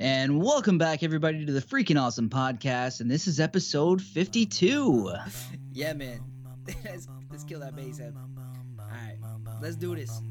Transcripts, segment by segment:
And welcome back, everybody, to the Freaking Awesome Podcast. And this is episode 52. Yeah, man. let's, let's kill that bass head. Alright, let's do this.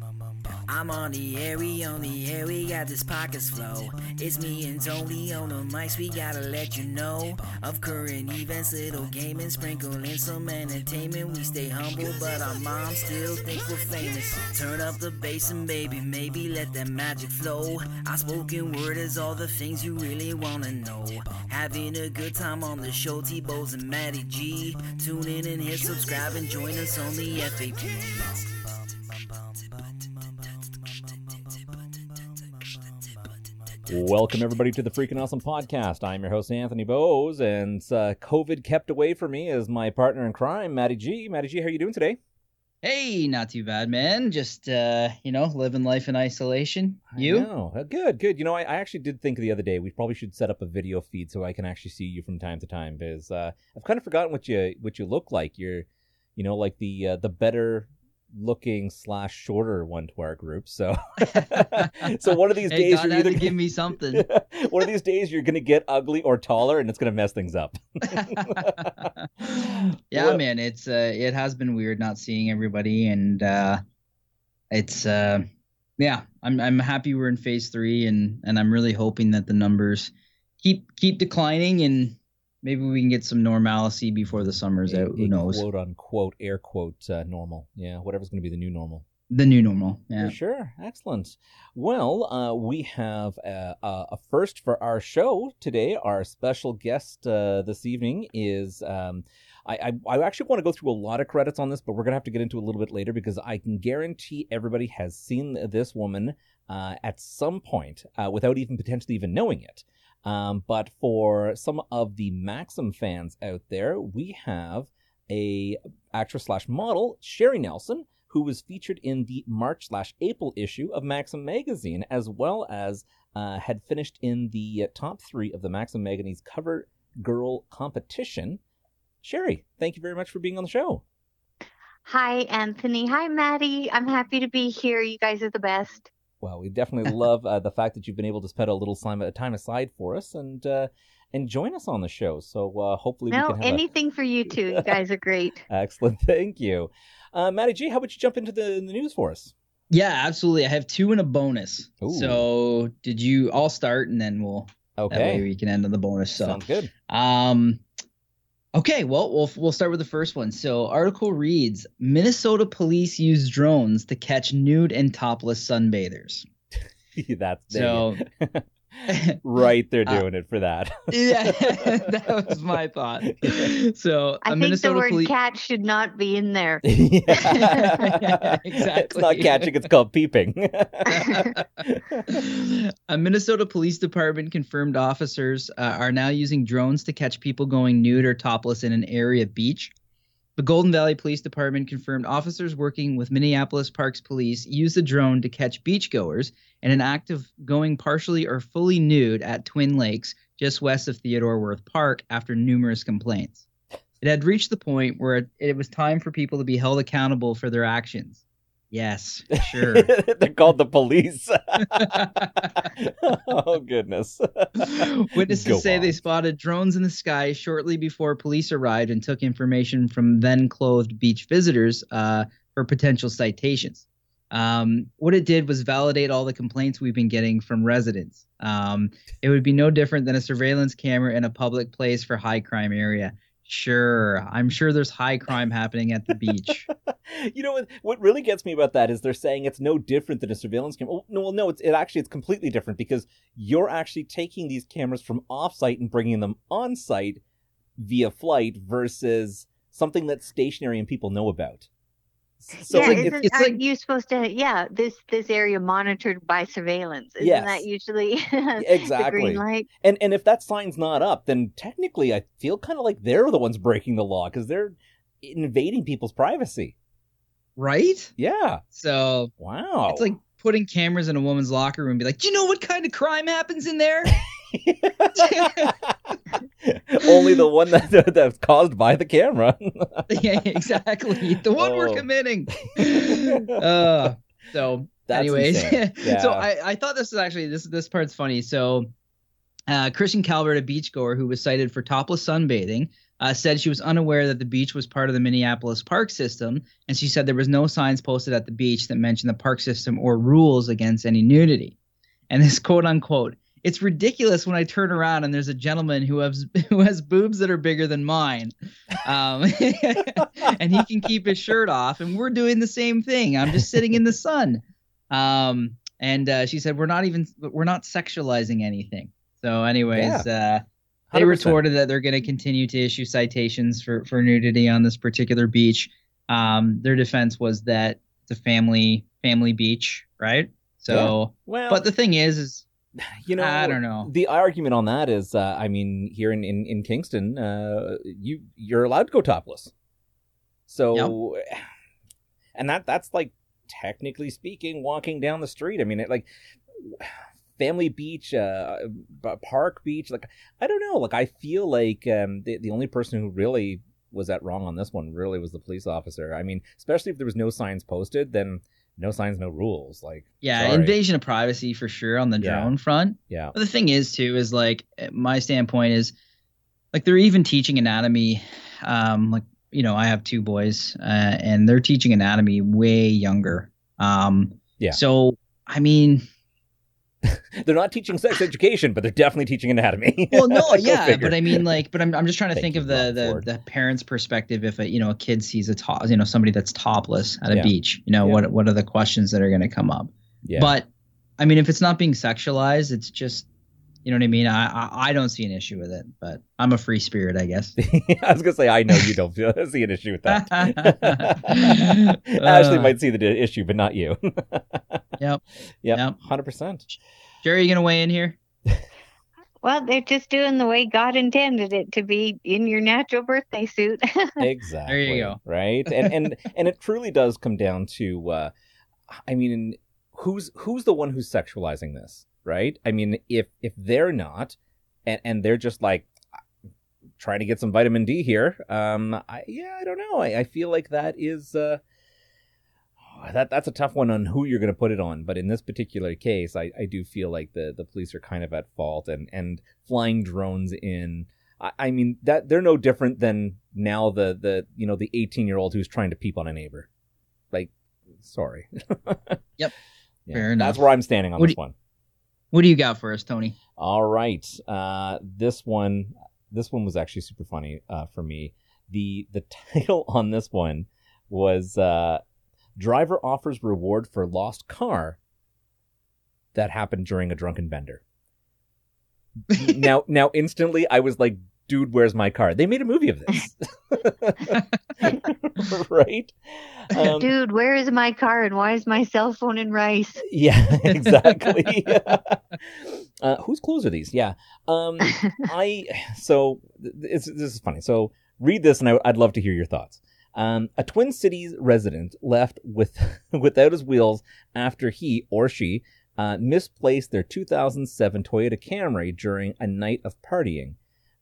I'm on the air, we on the air, we got this pockets flow. It's me and Tony on the mics, we gotta let you know of current events, little gaming, sprinkle in some entertainment. We stay humble, but our moms still think we're famous. Turn up the bass and baby, maybe let that magic flow. Our spoken word is all the things you really wanna know. Having a good time on the show, T-Bows and Matty G. Tune in and hit subscribe and join us on the FAP. Welcome everybody to the Freaking Awesome Podcast. I'm your host Anthony Bose, and uh, COVID kept away from me as my partner in crime, Matty G. Matty G, how are you doing today? Hey, not too bad, man. Just, uh, you know, living life in isolation. You? Know. good, good. You know, I, I, actually did think the other day we probably should set up a video feed so I can actually see you from time to time because uh, I've kind of forgotten what you what you look like. You're, you know, like the uh, the better looking slash shorter one to our group. So, so one of these hey, days God you're either give me something. one of these days you're gonna get ugly or taller, and it's gonna mess things up. yeah, Well- man. It's uh, it has been weird not seeing everybody, and uh, it's uh, yeah. I'm I'm happy we're in phase three, and and I'm really hoping that the numbers keep keep declining, and maybe we can get some normalcy before the summer's A- out. Who knows? Quote unquote air quote uh, normal. Yeah, whatever's gonna be the new normal. The new normal. Yeah. For sure. Excellent. Well, uh, we have a, a, a first for our show today. Our special guest uh, this evening is. Um, I, I, I actually want to go through a lot of credits on this, but we're going to have to get into it a little bit later because I can guarantee everybody has seen this woman uh, at some point uh, without even potentially even knowing it. Um, but for some of the Maxim fans out there, we have a actress slash model, Sherry Nelson, who was featured in the March slash April issue of Maxim magazine, as well as uh, had finished in the top three of the Maxim magazine's cover girl competition. Sherry, thank you very much for being on the show. Hi, Anthony. Hi, Maddie. I'm happy to be here. You guys are the best. Well, we definitely love uh, the fact that you've been able to spend a little time, time aside for us and uh, and join us on the show. So uh, hopefully we No, can have anything for you too. You guys are great. excellent. Thank you, uh, Matty G. How about you jump into the, the news for us? Yeah, absolutely. I have two and a bonus. Ooh. So did you? I'll start, and then we'll. That way Okay, we can end on the bonus. So. sounds good. Um, okay, well, we'll we'll start with the first one. So, article reads: Minnesota police use drones to catch nude and topless sunbathers. That's So, you go. right. They're Uh, doing it for that. yeah, that was my thought. So, I think Minnesota the word police. cat should not be in there. Yeah. It's Exactly. not catching, it's called peeping. a Minnesota Police Department confirmed officers uh, are now using drones to catch people going nude or topless in an area beach. The Golden Valley Police Department confirmed officers working with Minneapolis Parks Police used a drone to catch beachgoers in an act of going partially or fully nude at Twin Lakes, just west of Theodore Wirth Park, after numerous complaints. It had reached the point where it, it was time for people to be held accountable for their actions. Yes, sure. They're called the police. oh goodness. Witnesses Go say they spotted drones in the sky shortly before police arrived and took information from then clothed beach visitors uh, for potential citations. Um, what it did was validate all the complaints we've been getting from residents. Um, it would be no different than a surveillance camera in a public place for high crime area. Sure, I'm sure there's high crime happening at the beach. you know what? What really gets me about that is they're saying it's no different than a surveillance camera. Oh, no, well, no, it's it actually it's completely different because you're actually taking these cameras from off-site and bringing them on-site via flight versus something that's stationary and people know about. So yeah, like- isn't, it's aren't like- you supposed to? Yeah, this this area monitored by surveillance. Isn't Yes. that usually the exactly. green light? And and if that sign's not up, then technically I feel kind of like they're the ones breaking the law because they're invading people's privacy. right? Yeah. So Wow. it's like putting cameras in a woman's locker room and be like, Do you know what kind of crime happens in there? only the one that that's caused by the camera. yeah, exactly. The one we're Oh. committing. uh, so, That's anyways. Yeah. so I, I thought this is actually this this part's funny. So, Uh, Christian Calvert, a beachgoer who was cited for topless sunbathing, uh, said she was unaware that the beach was part of the Minneapolis park system, and she said there was no signs posted at the beach that mentioned the park system or rules against any nudity. And this quote unquote, it's ridiculous when I turn around and there's a gentleman who has who has boobs that are bigger than mine, um, and he can keep his shirt off, and we're doing the same thing. I'm just sitting in the sun. Um, and uh, she said we're not even we're not sexualizing anything. So, anyways, uh, they retorted that they're going to continue to issue citations for for nudity on this particular beach. Um, their defense was that it's a family family beach, right? So, Well, but the thing is, is you know, I don't know. The argument on that is, uh, I mean, here in in, in Kingston, uh, you you're allowed to go topless. So, and that that's like technically speaking, walking down the street. I mean, it like family beach, uh, park beach. Like, I don't know. Like, I feel like um, the the only person who really was at wrong on this one really was the police officer. I mean, especially if there was no signs posted, then no signs, no rules. Like, yeah, sorry. invasion of privacy for sure on the Yeah. drone front. yeah, But the thing is, too, is like my standpoint is like they're even teaching anatomy. Um, like you know, I have two boys, uh, and they're teaching anatomy way younger. Um, Yeah. So I mean, they're not teaching sex education, but they're definitely teaching anatomy. well, no, yeah, figure. but I mean, like, but I'm I'm just trying to Thank think of the the, Ford. the parent's perspective. If a you know a kid sees a top, you know, somebody that's topless at a Yeah. beach, you know, Yeah. what what are the questions that are going to come up? yeah. But I mean, if it's not being sexualized, it's just, you know what I mean. I, I I don't see an issue with it, but I'm a free spirit, I guess. I was gonna say I know you don't feel, see an issue with that. Ashley Uh. might see the issue, but not you. Yep. Yep. Yep. Hundred percent. Jerry, you gonna weigh in here? Well, they're just doing the way God intended it to be in your natural birthday suit. Exactly. There you go. Right. And and and it truly does come down to, uh, I mean, who's who's the one who's sexualizing this, right? I mean, if if they're not, and and they're just like trying to get some vitamin D here, um, I, yeah, I don't know. I, I feel like that is. Uh, that that's a tough one on who you're going to put it on. But in this particular case, I, I do feel like the, the police are kind of at fault and, and flying drones in. I, I mean that they're no different than now the, the you know the 18 year old who's trying to peep on a neighbor. Like, sorry. Yep. Yeah, Fair enough. That's where I'm standing on What this do one. What do you got for us, Tony? All right. Uh, this one, this one was actually super funny uh, for me. the The title on this one was uh, "Driver offers reward for lost car that happened during a drunken bender." now, now, instantly, I was like, "Dude, where's my car?" They made a movie of this, right? Um, Dude, where is my car and why is my cell phone in rice? Yeah, exactly. uh, whose clothes are these? Yeah. Um, I so it's, this is funny. So read this, and I, I'd love to hear your thoughts. Um, a Twin Cities resident left with without his wheels after he or she uh, misplaced their 2007 Toyota Camry during a night of partying.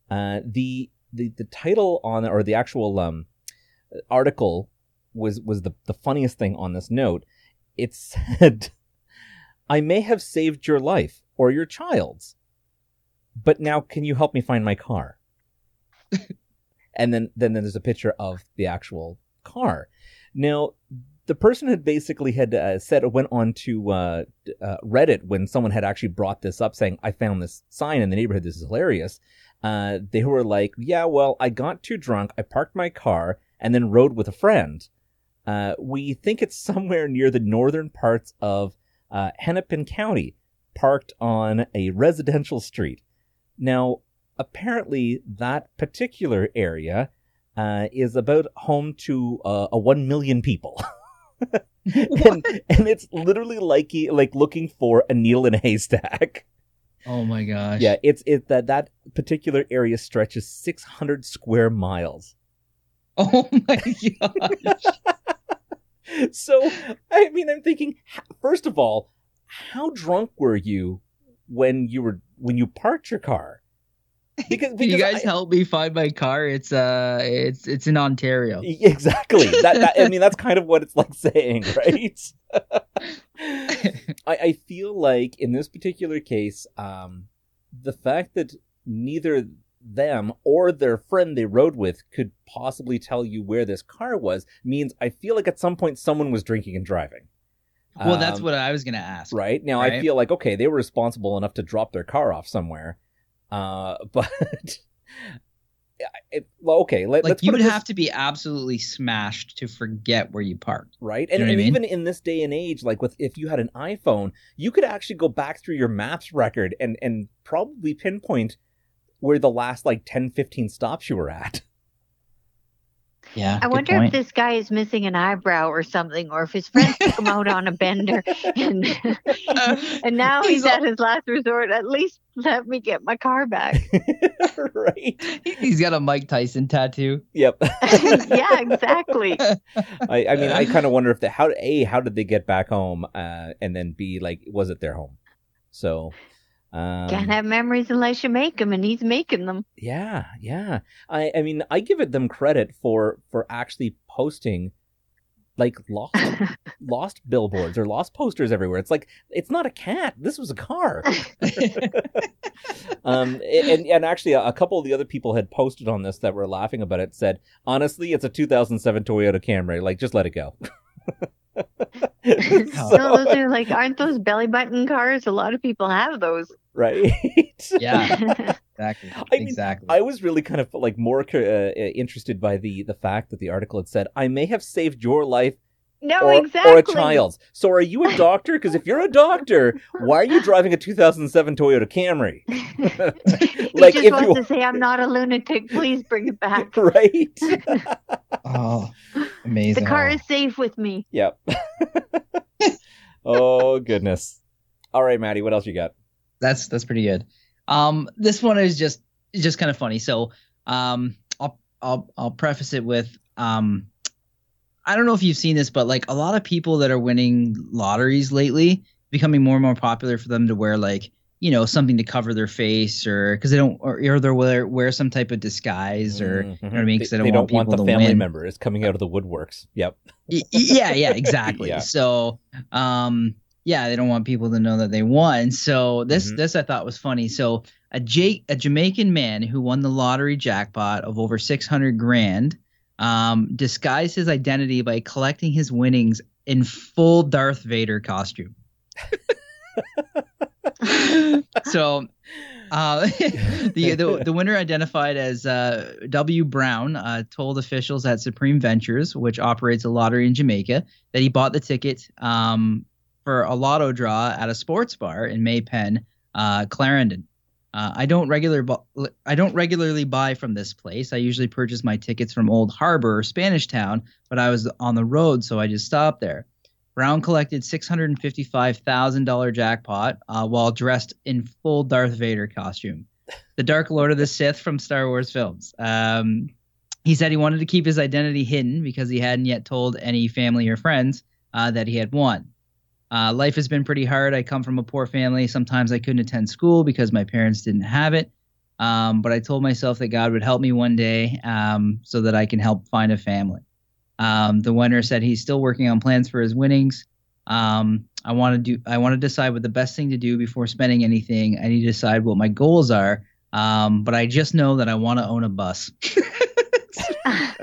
Uh, the the the title on or the actual um, article was was the the funniest thing on this note. It said, "I may have saved your life or your child's, but now can you help me find my car?" and then then then there's a picture of the actual car. Now the person had basically had uh, said or went on to uh, uh, Reddit when someone had actually brought this up, saying, "I found this sign in the neighborhood. This is hilarious." Uh, they were like, "Yeah, well, I got too drunk. I parked my car and then rode with a friend. Uh, we think it's somewhere near the northern parts of uh, Hennepin County, parked on a residential street. Now, apparently, that particular area uh, is about home to uh, a one million people." and, and it's literally like like looking for a needle in a haystack. Oh my gosh. Yeah, it's it that that particular area stretches 600 square miles. Oh my gosh. So, I mean, I'm thinking first of all, how drunk were you when you were when you parked your car? Because, Can you guys I- help me find my car? It's uh, it's it's in Ontario. Exactly. That, that I mean, that's kind of what it's like saying, right? I, I feel like in this particular case, um, the fact that neither them or their friend they rode with could possibly tell you where this car was means I feel like at some point someone was drinking and driving. Well, that's Um, what I was gonna ask. right now I feel like okay, they were responsible enough to drop their car off somewhere. Uh, but it, well, okay, let, Like let's you would this- have to be absolutely smashed to forget where you parked. right? You And, know what I mean? even in this day and age, like with if you had an iPhone, you could actually go back through your maps record and and probably pinpoint where the last like 10, 15 stops you were at. Yeah. I wonder point. if this guy is missing an eyebrow or something, or if his friends took him out on a bender, and and now he's, He's at his last resort. At least let me get my car back. right? He's got a Mike Tyson tattoo. Yep. yeah, exactly. I, I mean, I kind of wonder if the how a how did they get back home, uh, and then b like was it their home? So, um, Can't have memories unless you make them, and he's making them. yeah, yeah. I I mean, I give it them credit for for actually posting like lost lost billboards or lost posters everywhere. It's like it's not a cat. This was a car. um, and and actually, a, a couple of the other people had posted on this that were laughing about it. Said honestly, it's a 2007 Toyota Camry. Like, just let it go. so So- those are like, aren't those belly button cars? A lot of people have those. right? Yeah. Exactly. I mean, exactly. I was really kind of like more uh, interested by the the fact that the article had said, "I may have saved your life no, or, exactly. or a child. So, are you a doctor? Because if you're a doctor, why are you driving a 2007 Toyota Camry? he Like, just if wants you- to say, "I'm not a lunatic. Please bring it back. right? oh, amazing. The car is safe with me." yep. oh goodness. All right, Maddie, what else you got? that's that's pretty good. Um, this one is just just kind of funny. So, um, I'll I'll I'll preface it with um, I don't know if you've seen this, but like a lot of people that are winning lotteries lately, becoming more and more popular for them to wear like you know something to cover their face or because they don't or, or they wear wear some type of disguise or Mhm. you know what I mean because they, don't, they want don't want people the to family win. members coming out of the woodworks. Yep. Yeah, yeah, exactly. Yeah. So, um, yeah, they don't want people to know that they won. So this Mhm. this I thought was funny. So a J- a Jamaican man who won the lottery jackpot of over six hundred grand, um, disguised his identity by collecting his winnings in full Darth Vader costume. so uh, the, the the winner identified as uh, W. Brown uh, told officials at Supreme Ventures, which operates a lottery in Jamaica, that he bought the ticket um, for a lotto draw at a sports bar in May Pen, uh, Clarendon. Uh, I don't regular bu- I don't regularly buy from this place. I usually purchase my tickets from Old Harbor or Spanish Town, but I was on the road, so I just stopped there. Brown collected $655,000 jackpot uh, while dressed in full Darth Vader costume. The Dark Lord of the Sith from Star Wars films. Um, he said he wanted to keep his identity hidden because he hadn't yet told any family or friends uh, that he had won. Uh, life has been pretty hard. I come from a poor family. Sometimes I couldn't attend school because my parents didn't have it. Um, but I told myself that God would help me one day um, so that I can help find a family. Um, the winner said he's still working on plans for his winnings. Um, I want to do. I want to decide what the best thing to do before spending anything. I need to decide what my goals are. Um, but I just know that I want to own a bus.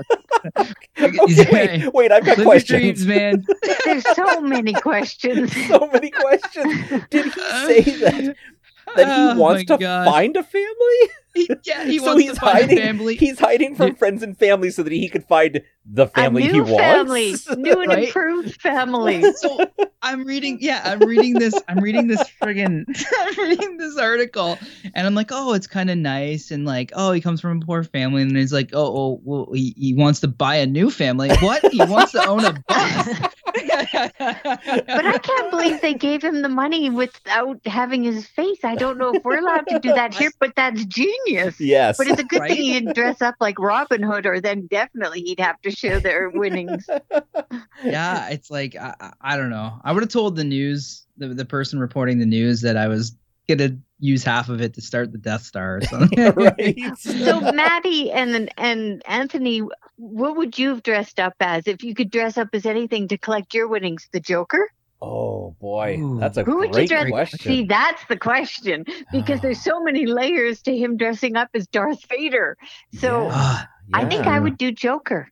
okay, wait, wait, I've got Live questions. dreams, man. There's so many questions. so many questions. Did he say that that Oh he wants my to God. find a family? He- yeah, he so wants he's to find hiding. family. He's hiding from friends and family so that he could find the family new he wants. family, new and Right? improved family. so I'm reading, yeah, I'm reading this, I'm reading this friggin', I'm reading this article, and I'm like, oh, it's kind of nice, and like, oh, he comes from a poor family, and he's like, oh, oh well, he, he wants to buy a new family. What? He wants to own a bus. But I can't believe they gave him the money without having his face. I don't know if we're allowed to do that here, but that's genius. Yes. But it's a good Right? thing he didn't dress up like Robin Hood, or then definitely he'd have to share their winnings. yeah, it's like I, I- I don't know. I would have told the news, the the person reporting the news, that I was gonna use half of it to start the Death Star or something. right. So Maddie and and Anthony, what would you have dressed up as if you could dress up as anything to collect your winnings? The Joker? Oh boy, that's a Who would you great dress? question. See, that's the question because there's so many layers to him dressing up as Darth Vader. So Yeah. Ah, I think I would do Joker.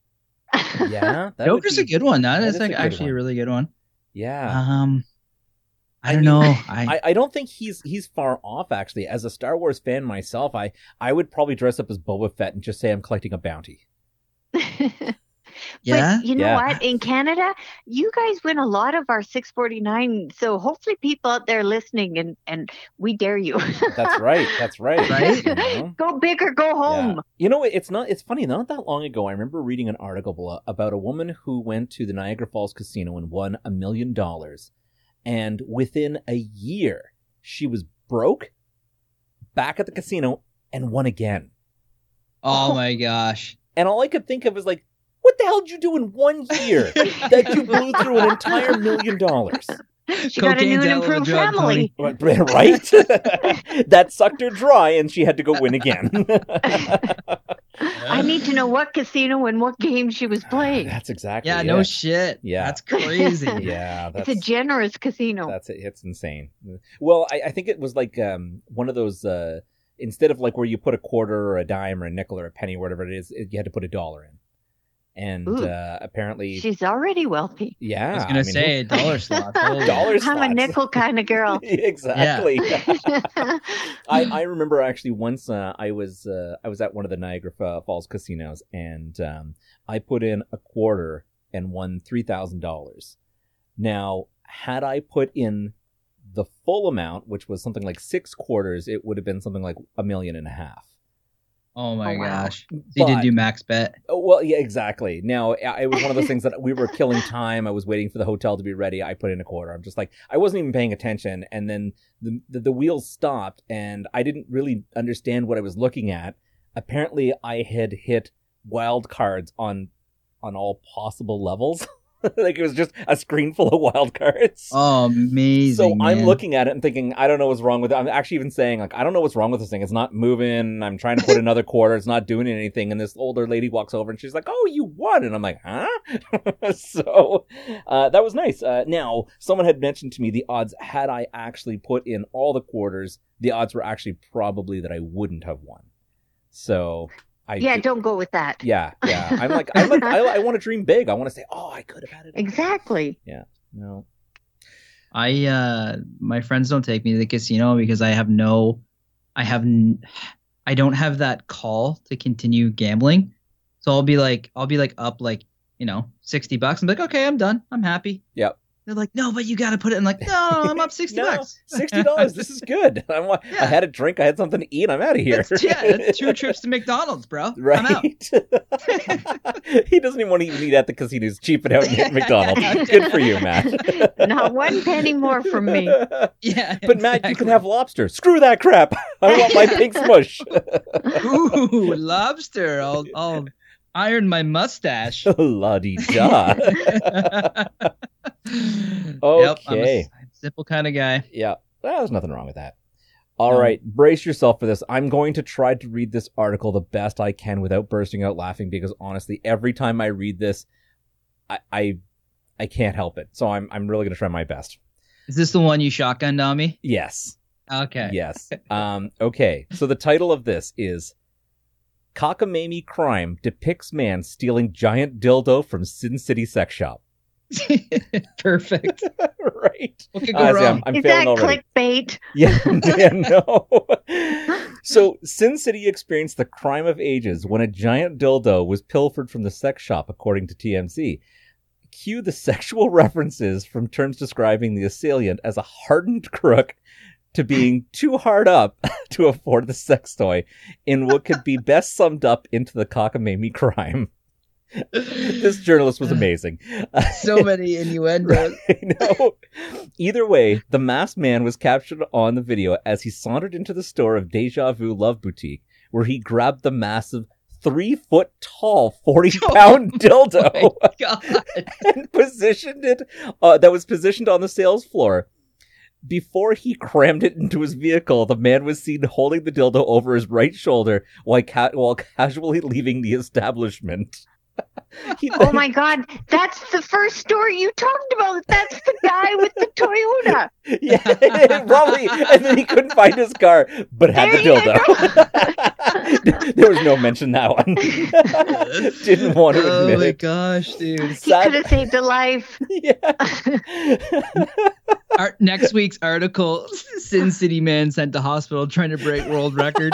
yeah, Joker's be- a good one. That that is is like good actually one. a really good one. Yeah, Um, I I don't mean, know. I, I, I don't think he's he's far off actually. As a Star Wars fan myself, I I would probably dress up as Boba Fett and just say I'm collecting a bounty. yeah. But you know Yeah. what? In Canada, you guys win a lot of our 649. So hopefully people out there listening and, and we dare you. That's right. That's right. Right? You know? go big or go home. Yeah. You know, it's not. It's funny. Not that long ago, I remember reading an article about a woman who went to the Niagara Falls Casino and won a million dollars, and within a year, she was broke, back at the casino, and won again. Oh my gosh. And all I could think of was like, what the hell did you do in one year that you blew through an entire million dollars? She got a new and hell of a improved drug, family. Right? that sucked her dry, and she had to go win again. I need to know what casino and what game she was playing. That's exactly. Yeah, it. no shit. Yeah. That's crazy. Yeah, that's It's a generous casino. That's it. It's insane. Well, I, I think it was like um, one of those. Uh, instead of like where you put a quarter or a dime or a nickel or a penny, or whatever it is, it, you had to put a dollar in. And Ooh. uh, apparently, She's already wealthy. yeah, I was gonna mean, say dollar slots. Holy- Dollar I'm a nickel kind of girl. exactly. I, I remember actually once uh, I was uh, I was at one of the Niagara Falls casinos and um, I put in a quarter and won three thousand dollars. Now, had I put in the full amount, which was something like six quarters, it would have been something like a million and a half. Oh my Oh, wow. gosh. So you But- do max bet. Oh, Well, yeah, exactly. Now, it was one of those things that we were killing time. I was waiting for the hotel to be ready. I put in a quarter. I'm just like, I wasn't even paying attention. And then the, the, the wheels stopped and I didn't really understand what I was looking at. Apparently, I had hit wild cards on, on all possible levels. like it was just a screen full of wild cards. Oh, amazing. So I'm man. looking at it and thinking, I don't know what's wrong with it. I'm actually even saying, like, I don't know what's wrong with this thing. It's not moving. I'm trying to put another quarter. It's not doing anything. And this older lady walks over and she's like, Oh, you won. And I'm like, Huh? so uh, that was nice. Uh, now, someone had mentioned to me the odds, had I actually put in all the quarters, the odds were actually probably that I wouldn't have won. So I. yeah, don't go with that. yeah, yeah. I'm like, I'm like I, I want to dream big. I want to say, oh, I could have had it. Exactly. Yeah. No. I uh my friends don't take me to the casino because I have no I have n- I don't have that call to continue gambling. So I'll be like I'll be like up like, you know, 60 bucks. I'm like, "Okay, I'm done. I'm happy." Yep. They're like, "No, but you got to put it." I'm like, "No, I'm up 60 No, bucks." Sixty dollars. this is good. I'm, I had a drink. I had something to eat. I'm out of here. That's, yeah, that's two trips to McDonald's, bro. I'm out. Right. he doesn't even want to even eat at the casino. He's cheaping out at McDonald's. Good for you, Matt. Not one penny more from me. Yeah. But Matt, you can have lobster. Screw that crap. I want my pig smush. Ooh, lobster. I'll I'll iron my mustache. La di da. Yep, I'm Okay. a simple kind of guy. Yeah, well, there's nothing wrong with that. All right, No. brace yourself for this. I'm going to try to read this article the best I can without bursting out laughing because honestly, every time I read this, I I, I can't help it. So I'm I'm really going to try my best. Is this the one you shotgunned on me? Yes. Okay. Yes. Um, okay. So the title of this is Cockamamie Crime Depicts Man Stealing Giant Dildo from Sin City Sex Shop. Perfect. right. What could go wrong? I'm, I'm Is failing that already. clickbait? Yeah, yeah, no. so, Sin City experienced the crime of ages when a giant dildo was pilfered from the sex shop, according to TMZ. Cue the sexual references from terms describing the assailant as a hardened crook to being too hard up to afford the sex toy in what could be best summed up into the cockamamie crime. this journalist was amazing. so many innuendos. Know. Either way, the masked man was captured on the video as he sauntered into the store of Deja Vu Love Boutique, where he grabbed the massive three foot tall, 40 pound dildo Oh God. and positioned it, uh, that was positioned on the sales floor. Before he crammed it into his vehicle, the man was seen holding the dildo over his right shoulder while, ca- while casually leaving the establishment. He- Oh my God, that's the first story you talked about. That's the guy with the Toyota. yeah, probably. And then he couldn't find his car, but had There the dildo. there was no mention that one. Didn't want to Oh admit Oh my it. gosh, dude. He could have saved a life. Yeah. Our, next week's article: Sin City man sent to hospital trying to break world record.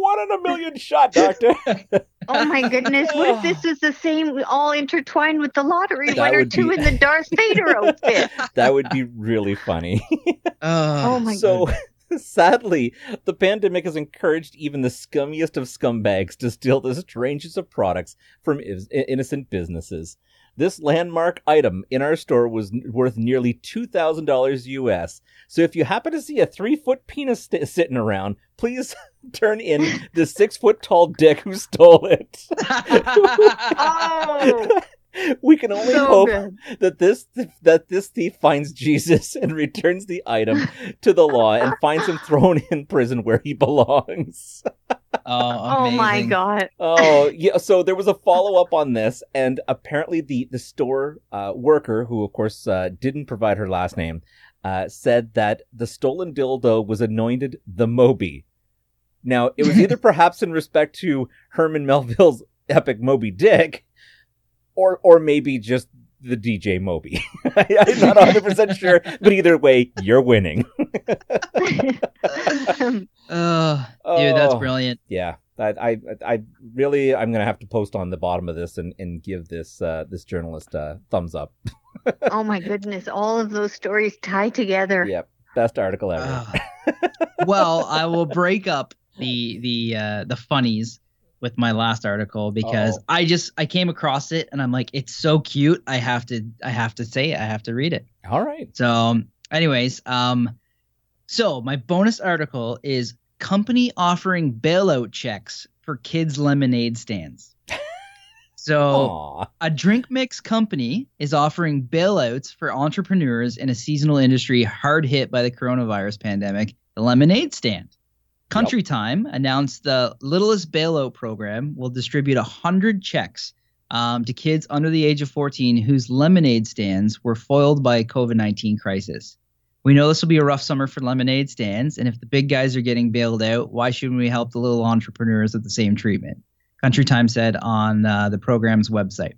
One in a million shot, doctor. Oh my goodness! What if this is the same, all intertwined with the lottery That winner would too be- in the Darth Vader outfit? That would be really funny. Oh, Oh my so sadly, the pandemic has encouraged even the scummiest of scumbags to steal the strangest of products from innocent businesses. This landmark item in our store was worth nearly $2,000 US. So if you happen to see a three foot penis st- sitting around, please turn in the six foot tall dick who stole it. Oh, We can only so hope good. that this that this thief finds Jesus and returns the item to the law and finds him thrown in prison where he belongs. oh, Oh my. God! Oh yeah, so there was a follow up on this, and apparently the the store uh, worker, who of course uh, didn't provide her last name, uh, said that the stolen dildo was anointed the Moby. Now it was either perhaps in respect to Herman Melville's epic Moby Dick, or or maybe just the DJ Moby. I'm not 100 percent sure, but either way, you're winning. Oh, dude, that's Oh. brilliant. yeah I, I i really i'm gonna have to post on the bottom of this and, and give this uh this journalist a thumbs up oh my goodness! All of those stories tie together. yep best article ever well, I will break up the the uh, the funnies with my last article because Uh-oh. I just I came across it and I'm like, it's so cute. I have to I have to say it. I have to read it. all right So, um, anyways, um, so my bonus article is company offering bailout checks for kids' lemonade stands. So, Aw. a drink mix company is offering bailouts for entrepreneurs in a seasonal industry hard hit by the coronavirus pandemic, the lemonade stand. Country Time announced the Littlest Bailout program will distribute 100 checks um, to kids under the age of 14 whose lemonade stands were foiled by a COVID 19 crisis. We know this will be a rough summer for lemonade stands, and if the big guys are getting bailed out, why shouldn't we help the little entrepreneurs with the same treatment? Country Time said on uh, the program's website.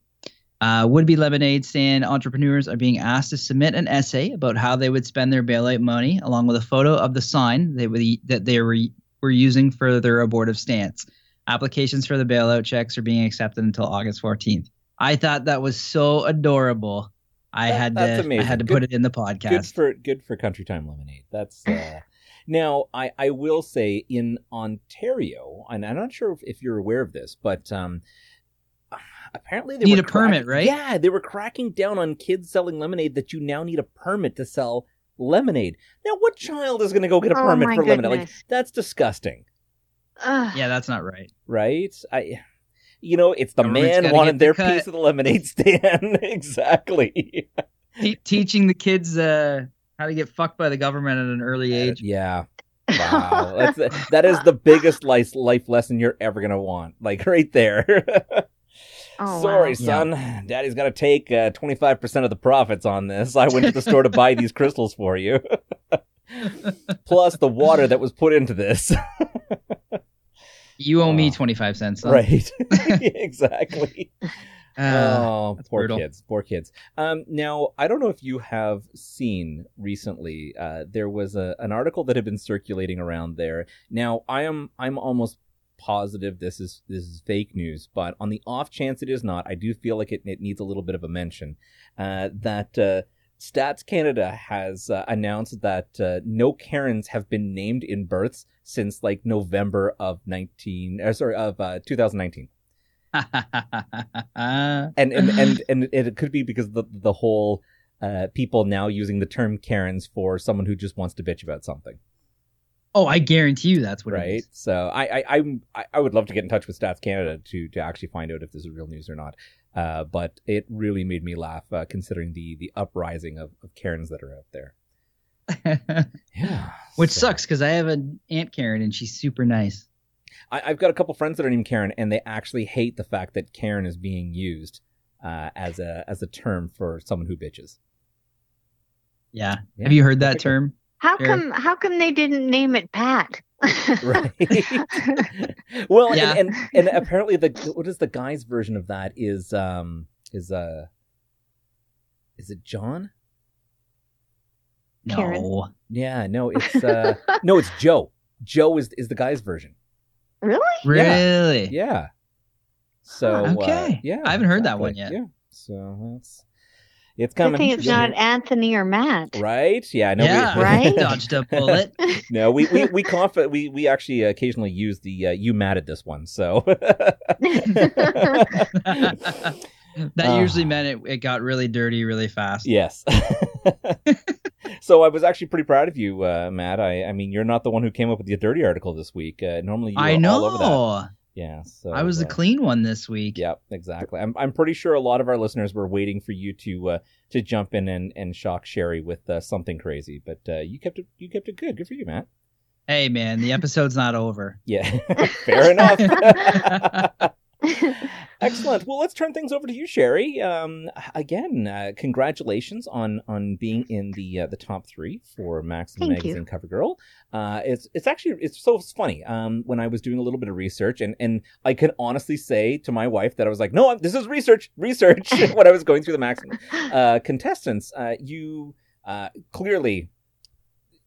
Uh, would be lemonade stand entrepreneurs are being asked to submit an essay about how they would spend their bailout money, along with a photo of the sign they would, that they were, were using for their abortive stance. Applications for the bailout checks are being accepted until August 14th. I thought that was so adorable. I That- had to I had to Good- put it in the podcast. good for good for country time lemonade that's uh now i i will say in ontario and i'm not sure if, if you're aware of this but um apparently they Need a permit, right? yeah they were cracking down on kids selling lemonade that you now need a permit to sell lemonade now what child is going to go get a Oh permit my for lemonade like that's disgusting Ugh. yeah, that's not right. right i you know it's the Government's man wanted get the their cut. piece of the lemonade stand exactly Te- teaching the kids uh, how to get fucked by the government at an early age. yeah Wow, that's that is the biggest life life lesson you're ever gonna want. Like right there. Oh, Sorry, wow. son. Daddy's got to take twenty five percent of the profits on this. I went to the store to buy these crystals for you, plus the water that was put into this. You owe me Oh. 25 cents. son. right? exactly. Uh, oh, that's poor brutal. kids, poor kids. Um, now I don't know if you have seen recently. Uh, there was a, an article that had been circulating around there. Now I am I'm almost positive this is this is fake news, but on the off chance it is not, I do feel like it, it needs a little bit of a mention. Uh, that uh, Stats Canada has uh, announced that uh, no Karens have been named in births since like November of nineteen, uh, sorry, of uh, 2019 and and and, and it could be because the the whole uh, people now using the term Karens for someone who just wants to bitch about something, oh, I guarantee you that's what it right? So I I I'm, I I would love to get in touch with Stats Canada to to actually find out if this is real news or not. Uh, but it really made me laugh uh, considering the the uprising of, of Karens that are out there. Yeah, Which so- sucks because I have an Aunt Karen and she's super nice. I, I've got a couple friends that are named Karen, and they actually hate the fact that Karen is being used uh, as a as a term for someone who bitches. Yeah. Yeah. Have you heard that term? How Fair. come? How come they didn't name it Pat? Right. well, Yeah. and, and and apparently the what is the guy's version of that is um is uh is it John? Karen. No. Yeah, no, it's uh no, it's Joe. Joe is is the guy's version. really? Really? Yeah. So uh, Okay. yeah, I haven't heard that one yet. Yeah. So that's it's Good coming. thing it's not Anthony or Matt. right. Yeah. No. yeah. We, Right? Dodged a bullet. no. We we we conf- we we actually occasionally use the uh, you mad at this one. So. that Ah. usually meant it, it got really dirty really fast. Yes. so I was actually pretty proud of you, uh, Matt. I, I mean, you're not the one who came up with the dirty article this week. Uh, normally, you I know. all over that. Yeah. So I was the uh, clean one this week. Yeah, exactly. I'm I'm pretty sure a lot of our listeners were waiting for you to uh, to jump in and, and shock Sherry with uh, something crazy, but uh, you kept it you kept it good. Good for you, Matt. Hey man, the episode's not over. Yeah, fair enough. Excellent. Well, let's turn things over to you, Sherry. Um, again, uh, congratulations on on being in the uh, the top three for Maxim Thank you. Magazine Cover Girl. Uh, it's it's actually it's so funny. Um, when I was doing a little bit of research, and and I can honestly say to my wife that I was like, no, this is research, research. when I was going through the Maxim uh, contestants, uh, you uh, clearly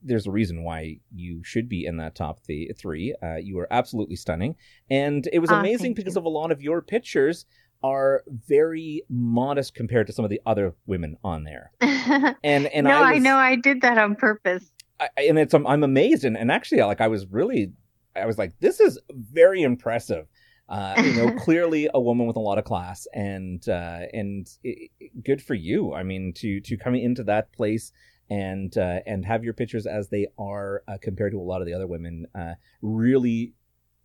there's a reason why you should be in that top th- three. Uh, you are absolutely stunning, and it was Ah, amazing because you. of a lot of your pictures are very modest compared to some of the other women on there. And and no, I, I, know I did that on purpose. I, and it's I'm, I'm amazed and, and actually like I was really I was like this is very impressive. Uh, you know, clearly a woman with a lot of class, and uh, and it, it- good for you. I mean, to to coming into that place and uh, and have your pictures as they are uh, compared to a lot of the other women uh, really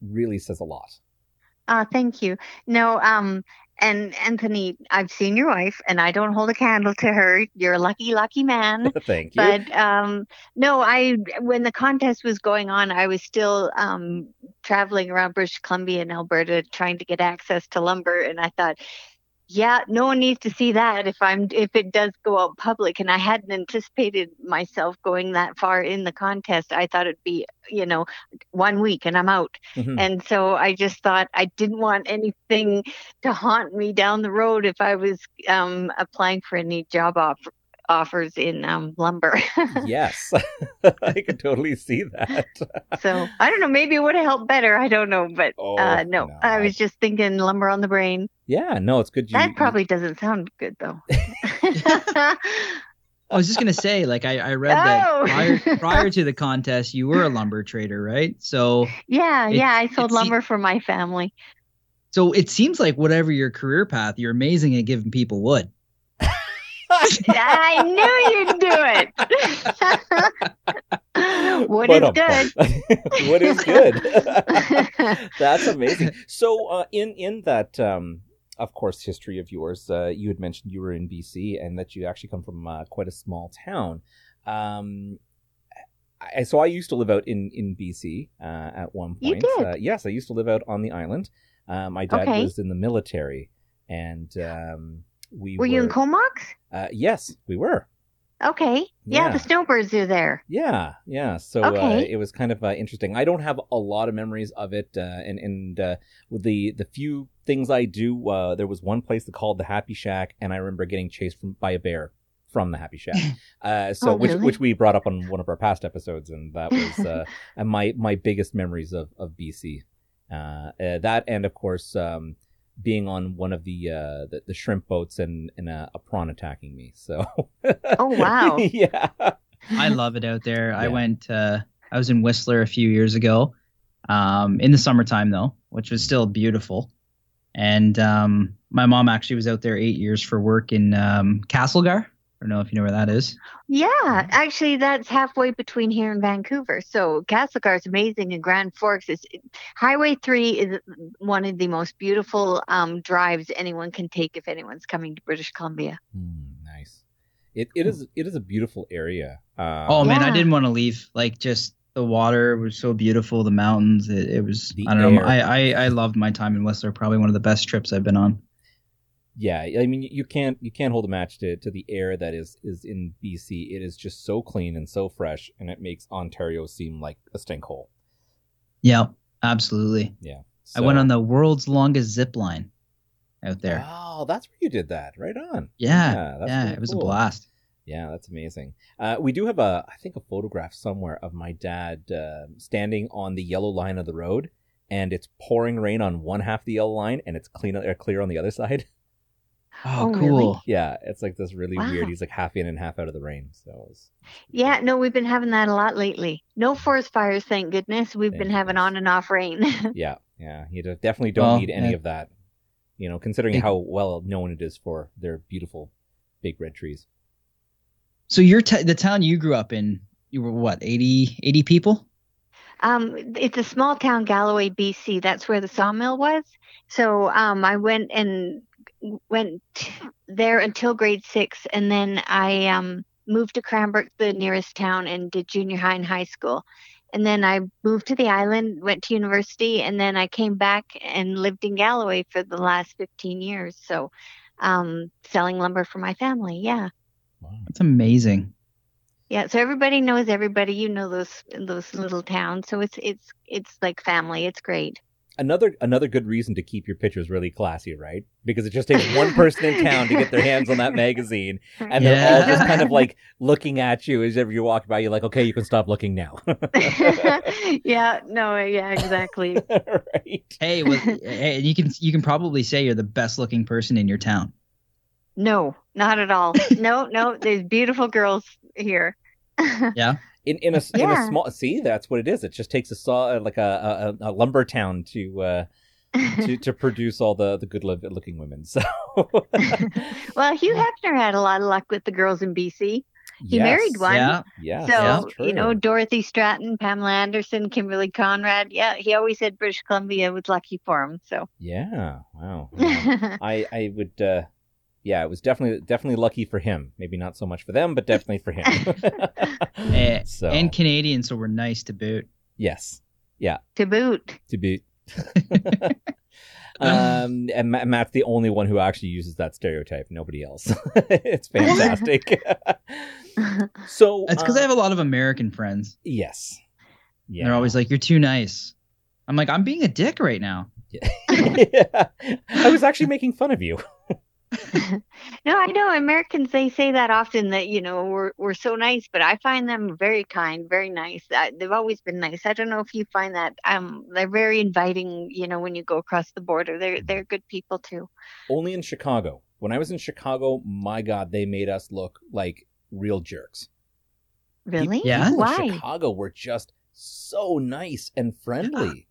really says a lot. Uh, thank you. No, um, and Anthony, I've seen your wife, and I don't hold a candle to her. You're a lucky, lucky man. Thank you. But um, no, I when the contest was going on, I was still um, traveling around British Columbia and Alberta trying to get access to lumber, and I thought, yeah, no one needs to see that if I'm if it does go out public. And I hadn't anticipated myself going that far in the contest. I thought it'd be you know one week and I'm out. Mhm. And so I just thought I didn't want anything to haunt me down the road if I was um, applying for any job off- offers in um, lumber. yes, I can totally see that. so I don't know. Maybe it would have helped better. I don't know. But Oh, uh, no, no, I- was just thinking lumber on the brain. Yeah, no, it's good. You, that you- probably doesn't sound good though. I was just gonna say, like I, I read that Oh. prior, prior to the contest, you were a lumber trader, right? So yeah, It- yeah. I sold it se- lumber for my family. so it seems like whatever your career path, you're amazing at giving people wood. I knew you'd do it. Wood is good. good. what is good? That's amazing. So, uh, in in that, um, of course, history of yours, uh, you had mentioned you were in BC and that you actually come from uh, quite a small town. Um, I, so I used to live out in in BC uh, at one You point. did? Uh, yes, I used to live out on the island. Uh, my dad Okay. was in the military, and um, we Were you in Comox? Uh, yes, we were. Okay. Yeah, Yeah. the snowbirds are there. Yeah, yeah. So uh, Okay. it was kind of uh, interesting. I don't have a lot of memories of it, uh, and and uh, with the the few things I do, uh, there was one place that called the Happy Shack, and I remember getting chased from by a bear from the Happy Shack. Uh, so Oh, which really? which we brought up on one of our past episodes, and that was uh, and my my biggest memories of of BC. Uh, uh, that and of course. Um, being on one of the uh, the, the shrimp boats and, and a, a prawn attacking me. So, Oh, wow. yeah, I love it out there. I went. Uh, I was in Whistler a few years ago, um, in the summertime though, which was still beautiful. And um, my mom actually was out there eight years for work in um, Castlegar. I don't know if you know where that is. Yeah, actually, that's halfway between here and Vancouver. So Castlegar is amazing, and Grand Forks is Highway Three is one of the most beautiful um, drives anyone can take if anyone's coming to British Columbia. Mm, nice. It it is it is a beautiful area. Uh, Oh man, I didn't want to leave. Like just The water was so beautiful. The mountains. It, it was. The I don't know. I, I I loved my time in Whistler. Probably one of the best trips I've been on. Yeah, I mean you can't you can't hold a match to, to the air that is is in BC. It is just so clean and so fresh, and it makes Ontario seem like a stink hole. Yeah, absolutely. Yeah, I went on the world's longest zip line out there. Oh, that's where you did that. Right on. Yeah, Yeah, yeah, really it was cool. a blast. Yeah, that's amazing. Uh, we do have a, I think, a photograph somewhere of my dad uh, standing on the yellow line of the road, and it's pouring rain on one half of the yellow line, and it's clean, uh, clear on the other side. Oh, Oh, cool. really? yeah, it's like this really weird. He's like half in and half out of the rain. So it was, Yeah, no, we've been having that a lot lately. No forest fires, thank goodness. We've Thank been having goodness. on and off rain. yeah, yeah. You definitely don't Well, need any yeah. of that. You know, considering It- how well known it is for their beautiful big red trees. So your t- the town you grew up in, you were what 80, 80 people? Um, it's a small town, Galloway, BC. That's where the sawmill was. So um, I went and went there until grade six, and then I um, moved to Cranbrook, the nearest town, and did junior high and high school. And then I moved to the island, went to university, and then I came back and lived in Galloway for the last 15 years. So um, selling lumber for my family. Yeah. Wow. That's amazing. Yeah, so everybody knows everybody. You know those those little towns, so it's it's it's like family. It's great. Another another good reason to keep your pictures really classy, right? Because it just takes one person in town to get their hands on that magazine, and they're all just kind of like looking at you as if you're walking by. You're like, okay, you can stop looking now. yeah, no, yeah, exactly. right. Hey, well, hey, you can you can probably say you're the best looking person in your town. No, not at all. No, no, there's beautiful girls here. Yeah. In in a s- in a small see, that's what it is. It just takes a saw like a a, a lumber town to uh to to produce all the the good looking women. So well, Hugh Hefner had a lot of luck with the girls in BC. He Yes. married one. Yeah. Yes, so, that's you know. Dorothy Stratten, Pamela Anderson, Kimberly Conrad. Yeah, he always said British Columbia was lucky for him. So, yeah. Wow. Yeah. I I would uh yeah, it was definitely definitely lucky for him. Maybe not so much for them, but definitely for him. Eh, so And Canadian, so we're nice to boot. yes, Yeah. to boot. to boot. um, and Matt's the only one who actually uses that stereotype. Nobody else. it's fantastic. so That's because uh, I have a lot of American friends. yes, yeah. They're always like, "You're too nice." I'm like, "I'm being a dick right now." yeah. I was actually making fun of you. no, I know Americans. They say that often that you know we're we're so nice, but I find them very kind, very nice. Uh, they've always been nice. I don't know if you find that. Um, they're very inviting. You know, when you go across the border, they're they're good people too. Only in Chicago. When I was in Chicago, my God, they made us look like real jerks. Really? Yeah? People in Why? Chicago were just so nice and friendly.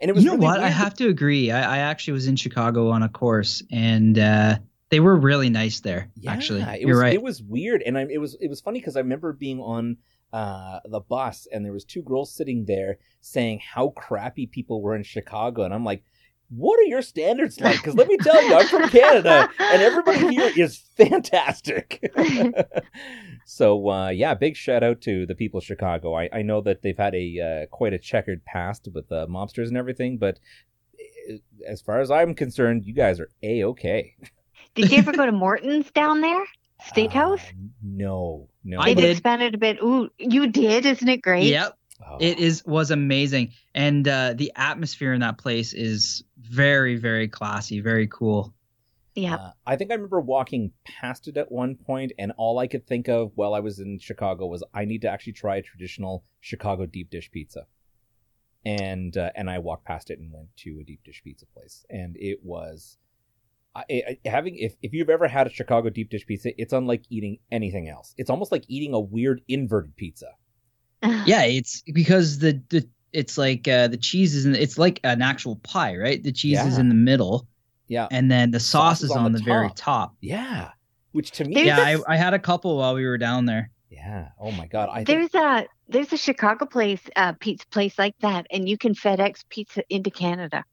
And it was You know really what? I have to agree. I, I actually was in Chicago on a course, and uh, they were really nice there. Yeah, actually, it you're was, right. It was weird, and I, it was it was funny because I remember being on uh, the bus, and there was two girls sitting there saying how crappy people were in Chicago, and I'm like, "What are your standards like?" Because let me tell you, I'm from Canada, and everybody here is fantastic. so uh, yeah, big shout out to the people of Chicago. I, I know that they've had a uh, quite a checkered past with uh, mobsters and everything, but uh, as far as I'm concerned, you guys are a okay. Did you ever go to Morton's down there? Steakhouse? Uh, no, no. I They've did. expanded a bit. Ooh, you did, isn't it great? Yep, Oh. it is was amazing, and uh, the atmosphere in that place is very, very classy, very cool. Yeah. Uh, I think I remember walking past it at one point, and all I could think of while I was in Chicago was I need to actually try a traditional Chicago deep dish pizza. And uh, and I walked past it and went to a deep dish pizza place, and it was I, I, having if if you've ever had a Chicago deep dish pizza, it's unlike eating anything else. It's almost like eating a weird inverted pizza. Yeah, it's because the the it's like uh, the cheese is in, it's like an actual pie, right? The cheese is in the middle, Yeah, and then the sauce, is on, the, very top. top. yeah. Which to me, There's yeah, a- I, I had a couple while we were down there. yeah. Oh my god, I think There's a there's a Chicago place, uh, pizza place like that, and you can FedEx pizza into Canada.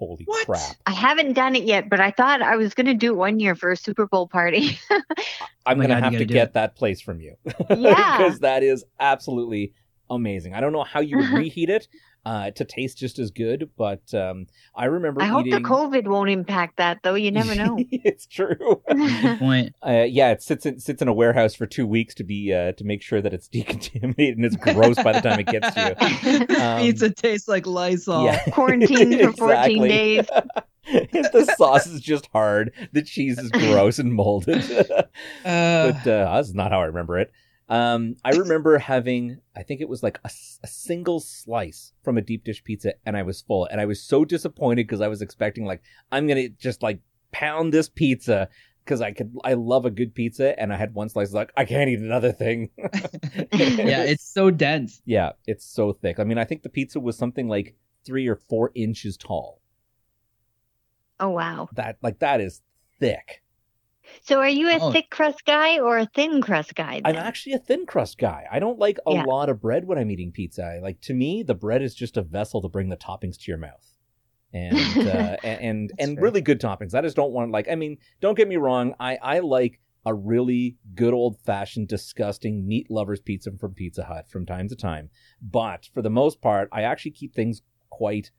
Holy What? crap. I haven't done it yet, but I thought I was going to do it one year for a Super Bowl party. I'm my gonna have to get it. that place from you. Yeah. because that is absolutely amazing. I don't know how you would reheat it uh, to taste just as good, but um, I remember I hope eating. the COVID won't impact that, though. You never know. it's true. Good point. Uh, yeah, it sits in, sits in a warehouse for two weeks to be uh, to make sure that it's decontaminated and it's gross by the time it gets to you. Um, Pizza tastes like Lysol. Yeah. Quarantine for 14 days. if the sauce is just hard, the cheese is gross and molded. Uh, but uh, that's not how I remember it. Um, I remember having, I think it was like a single slice from a deep dish pizza, and I was full, and I was so disappointed because I was expecting like I'm gonna just like pound this pizza because I could, I love a good pizza, and I had one slice, like I can't eat another thing. yeah, it's so dense. yeah, it's so thick. I mean, I think the pizza was something like three or four inches tall. oh, wow. That like that is thick. So are you a Oh. thick crust guy or a thin crust guy? I'm actually a thin crust guy. I don't like a Yeah. lot of bread when I'm eating pizza. Like to me, the bread is just a vessel to bring the toppings to your mouth, and uh, and and really good toppings. I just don't want like. I mean, don't get me wrong. I I like a really good old fashioned disgusting meat lovers pizza from Pizza Hut from time to time, but for the most part, I actually keep things quite.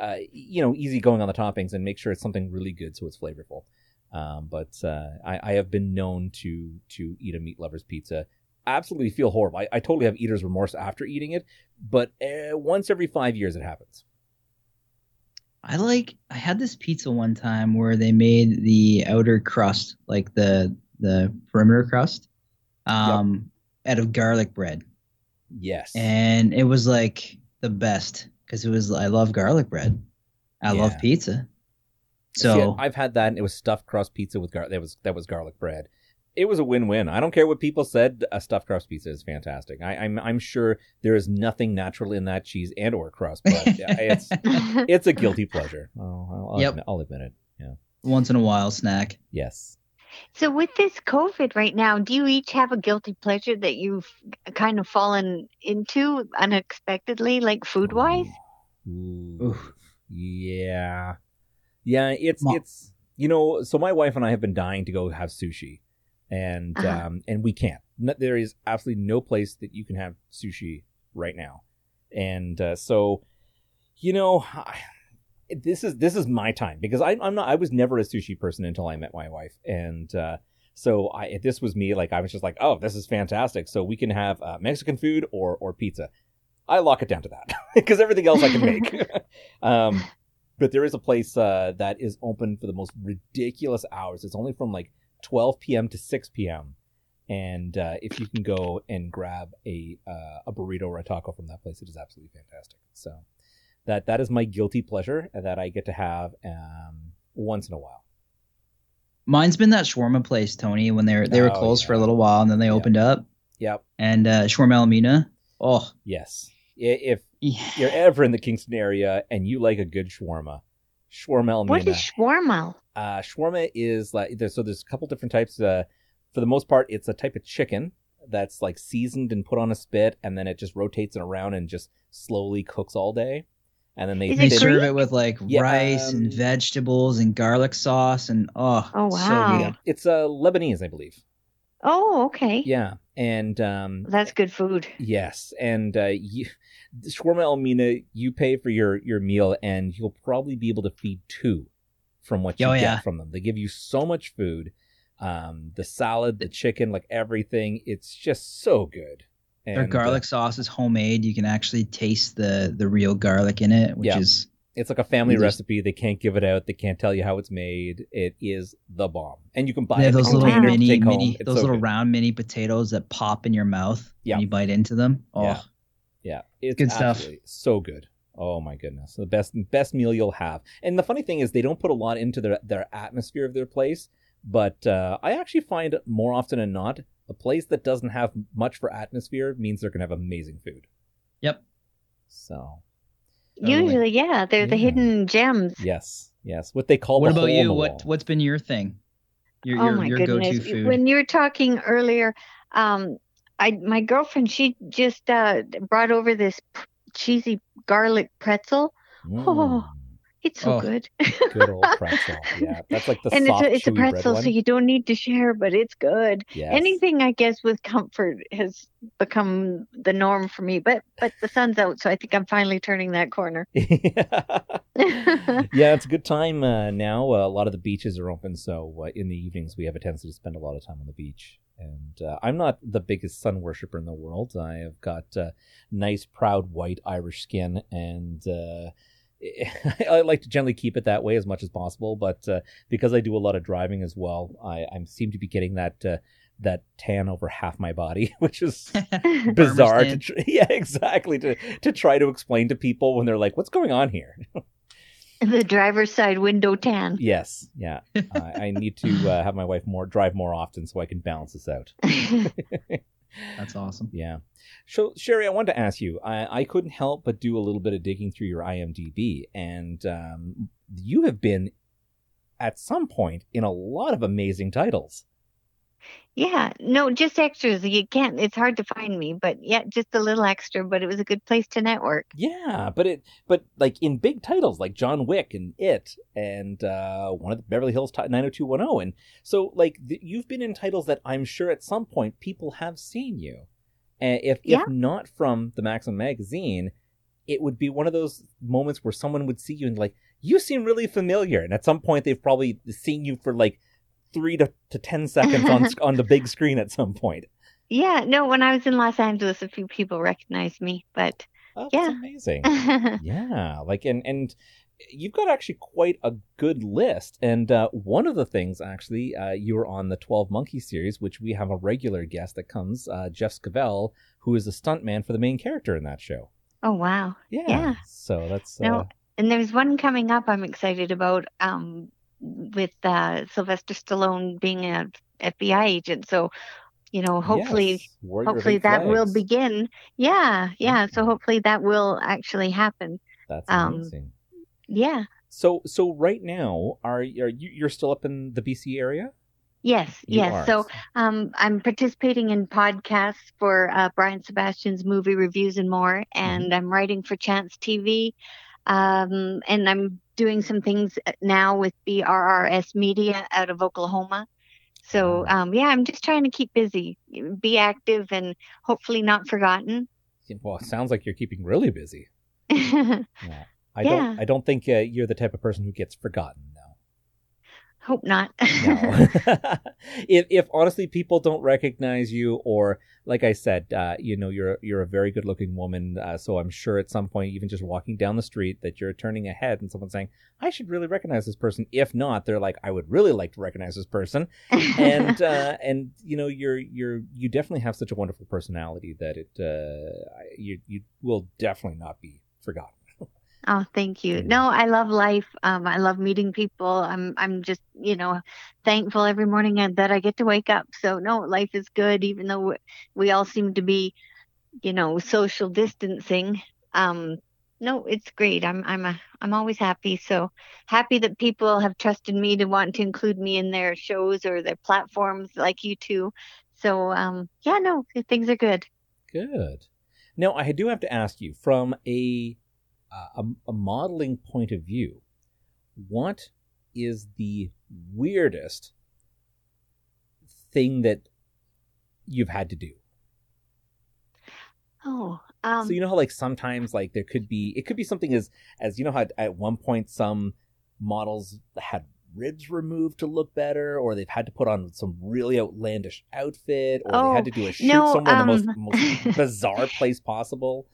Uh, you know, easy going on the toppings and make sure it's something really good so it's flavorful. Um, but uh, I, I have been known to to eat a meat lover's pizza. Absolutely feel horrible. I, I totally have eater's remorse after eating it, but uh, once every five years it happens. I like. I had this pizza one time where they made the outer crust, like the the perimeter crust, um, out of garlic bread, Yes. and it was like the best because it was. I love garlic bread. I love Yeah. Pizza. See, So I've had that, and it was stuffed crust pizza with gar- that was that was garlic bread. It was a win-win. I don't care what people said. A stuffed crust pizza is fantastic. I, I'm I'm sure there is nothing natural in that cheese and or crust, but it's it's a guilty pleasure. Oh, I'll, I'll, Yep. admit, I'll admit it. Yeah. once in a while snack. Yes. so with this COVID right now, do you each have a guilty pleasure that you've kind of fallen into unexpectedly, like food wise? Yeah. Yeah, it's Ma- it's you know, so my wife and I have been dying to go have sushi. And Uh-huh. um and we can't. No, there is absolutely no place that you can have sushi right now. And uh, so you know, I, this is this is my time because I I'm not I was never a sushi person until I met my wife. And uh so I this was me like I was just like, "Oh, this is fantastic. So we can have uh, Mexican food or or pizza." I lock it down to that because everything else I can make. um, but there is a place uh, that is open for the most ridiculous hours. It's only from like 12 p.m. to 6 p.m. And uh, if you can go and grab a uh, a burrito or a taco from that place, it is absolutely fantastic. So that that is my guilty pleasure that I get to have um, once in a while. Mine's been that shawarma place, Tony, when they were they were Oh, closed for a little while and then they Yeah. opened up. Yep. And uh, shawarma Elmina. Oh, Yes. I- If yeah. you're ever in the Kingston area and you like a good shawarma, shawarma What is shawarma? Uh, shawarma is like there's so there's a couple different types. Uh, for the most part, it's a type of chicken that's like seasoned and put on a spit, and then it just rotates it around and just slowly cooks all day. And then they, they it serve it with like Yeah, rice um, and vegetables and garlic sauce and oh, Oh, so wow. good. It's uh, Lebanese, I believe. Oh, okay. Yeah, and um, That's good food. Yes, and uh, you, shawarma Elmina, you pay for your your meal, and you'll probably be able to feed two from what you Oh, get yeah. from them. They give you so much food, um, the salad, the chicken, like everything. It's just so good. Their And, uh, garlic sauce is homemade. You can actually taste the the real garlic in it, which Yeah. is it's like a family recipe. They can't give it out. They can't tell you how it's made. It is the bomb, and you can buy they it have in a those little mini mini those so little good. round mini potatoes that pop in your mouth Yeah. when you bite into them. Oh, Yeah. Yeah, it's Good stuff. so good. Oh my goodness, the best best meal you'll have. And the funny thing is, they don't put a lot into their their atmosphere of their place. But uh, I actually find more often than not, a place that doesn't have much for atmosphere means they're gonna have amazing food. Yep. So. Usually, yeah, they're the hidden gems. yes, yes, what they call. What the about hole in you? the What wall. what's been your thing? Your oh your, my your goodness! go-to food. When you were talking earlier, um, I my girlfriend she just uh, brought over this p- cheesy garlic pretzel. Mm. Oh, It's so Oh. good. Good old pretzel. Yeah, that's like the and soft, it's a, it's a pretzel, so you don't need to share, but it's good. Yes. Anything, I guess, with comfort has become the norm for me. But but the sun's out, so I think I'm finally turning that corner. yeah, it's a good time uh, now. Uh, a lot of the beaches are open, so uh, in the evenings we have a tendency to spend a lot of time on the beach. And uh, I'm not the biggest sun worshiper in the world. I have got uh, nice, proud white Irish skin, and uh, I like to generally keep it that way as much as possible. But uh, because I do a lot of driving as well, I, I seem to be getting that uh, that tan over half my body, which is bizarre. To tr- yeah, exactly. To to try to explain to people when they're like, "What's going on here?" the driver's side window tan. Yes, yeah. I, I need to uh, have my wife more drive more often so I can balance this out. That's awesome. Yeah. So Sherry, I wanted to ask you. I, I couldn't help but do a little bit of digging through your IMDb, and um, you have been at some point in a lot of amazing titles. Yeah, no, just extras. You can't. It's hard to find me, but yeah, just a little extra. But it was a good place to network. Yeah, but it but like in big titles like John Wick and It and uh, one of the Beverly Hills ti- 90210 and so like th- you've been in titles that I'm sure at some point people have seen you. And if Yeah. if not from the Maxim magazine, it would be one of those moments where someone would see you and like you seem really familiar and at some point they've probably seen you for like 3 to, to 10 seconds on on the big screen at some point. Yeah, no, when I was in Los Angeles, a few people recognized me, but Oh, Yeah. that's amazing. Yeah, like and and you've got actually quite a good list. And uh, one of the things, actually, uh, you were on the Twelve Monkey series, which we have a regular guest that comes, uh, Jeff Scavell, who is the stuntman for the main character in that show. oh wow. Yeah, Yeah. So that's No, uh, And there's one coming up I'm excited about um, with uh, Sylvester Stallone being a FBI agent. So, you know, hopefully, yes, hopefully that will begin. Yeah, yeah. So hopefully that will actually happen. That's um, amazing. Yeah. So so right now, are are you you're still up in the BC area? Yes, You yes. are. So um, I'm participating in podcasts for uh, Brian Sebastian's movie reviews and more, Mm-hmm. and I'm writing for Chance TV, um, and I'm doing some things now with BRRS Media out of Oklahoma. So um, yeah, I'm just trying to keep busy, be active, and hopefully not forgotten. Well, it sounds like you're keeping really busy. Yeah. I Yeah. don't I don't think uh, you're the type of person who gets forgotten. No. Hope not. No. if if honestly people don't recognize you, or like I said, uh, you know, you're you're a very good looking woman, uh, so I'm sure at some point, even just walking down the street, that you're turning ahead and someone's saying, "I should really recognize this person." If not, they're like, "I would really like to recognize this person," and uh, and you know, you're you're you definitely have such a wonderful personality that it uh, you you will definitely not be forgotten. Oh, thank you. No, I love life. Um, I love meeting people. I'm, I'm just, you know, thankful every morning and- that I get to wake up. So no, life is good, even though we- we all seem to be, you know, social distancing. Um, no, it's great. I'm, I'm, a, I'm always happy. So happy that people have trusted me to want to include me in their shows or their platforms, like you two. So, um, yeah, no, things are good. Good. Now, I do have to ask you from a uh, a, a modeling point of view, what is the weirdest thing that you've had to do? Oh, um, so you know how like sometimes like there could be it could be something as as you know how at- at one point some models had ribs removed to look better or they've had to put on some really outlandish outfit or they Oh, had to do a shoot no, somewhere in the most, um, most bizarre place possible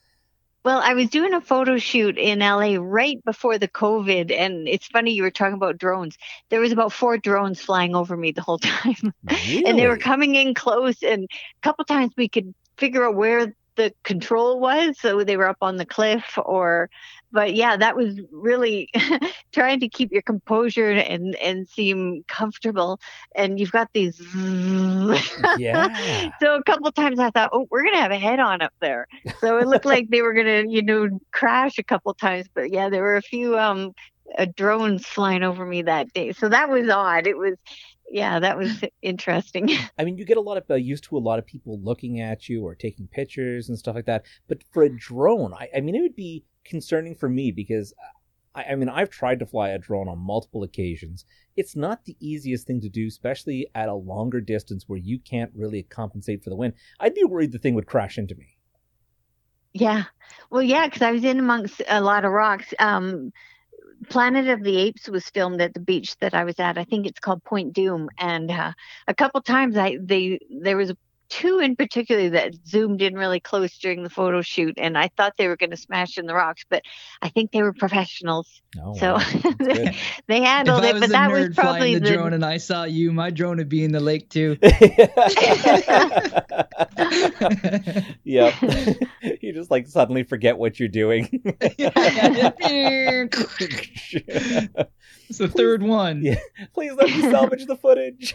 Well, I was doing a photo shoot in LA right before the COVID, and it's funny you were talking about drones. There was about four drones flying over me the whole time, and they were coming in close. And a couple times we could figure out where the control was, so they were up on the cliff, or. But yeah, that was really trying to keep your composure and and seem comfortable. And you've got these. yeah So a couple times I thought, oh, we're gonna have a head on up there. So it looked like they were gonna, you know, crash a couple times. But yeah, there were a few um uh, drones flying over me that day. So that was odd. It was, yeah, that was interesting. I mean, you get a lot of uh, used to a lot of people looking at you or taking pictures and stuff like that. But for a drone, I, I mean, it would be concerning for me because I, I mean, I've tried to fly a drone on multiple occasions. It's not the easiest thing to do, especially at a longer distance where you can't really compensate for the wind. I'd be worried the thing would crash into me. Yeah. Well, yeah, because I was in amongst a lot of rocks. Um, Planet of the Apes was filmed at the beach that I was at. I think it's called Point Dume, and uh, a couple times I they there was two in particular that zoomed in really close during the photo shoot, and I thought they were going to smash in the rocks, but I think they were professionals, Oh, so wow. That's good. they If handled I it. was But a that nerd was probably the, the drone and I saw you, my drone would be in the lake too. yep. you just like suddenly forget what you're doing. it's the third one. Yeah. Please let me salvage the footage.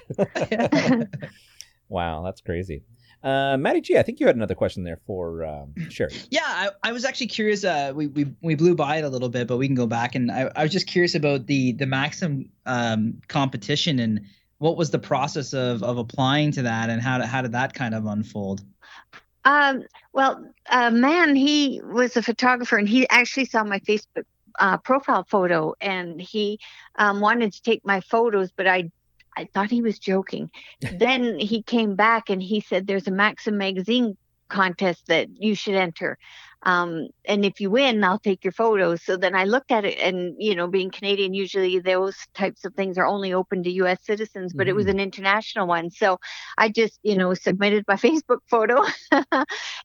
Wow, that's crazy. Uh, Maddie G, I think you had another question there for um, Sherry. Yeah, I, I was actually curious. Uh, we, we we blew by it a little bit, but we can go back and I, I was just curious about the the Maxim um, competition and what was the process of of applying to that and how did, how did that kind of unfold? Um, well, a man, he was a photographer and he actually saw my Facebook uh, profile photo and he um, wanted to take my photos, but I, I thought he was joking. then he came back and he said, there's a Maxim magazine contest that you should enter. Um, and if you win, I'll take your photos. So then I looked at it and, you know, being Canadian, usually those types of things are only open to US citizens, but it was Mhm. an international one. So I just, you know, submitted my Facebook photo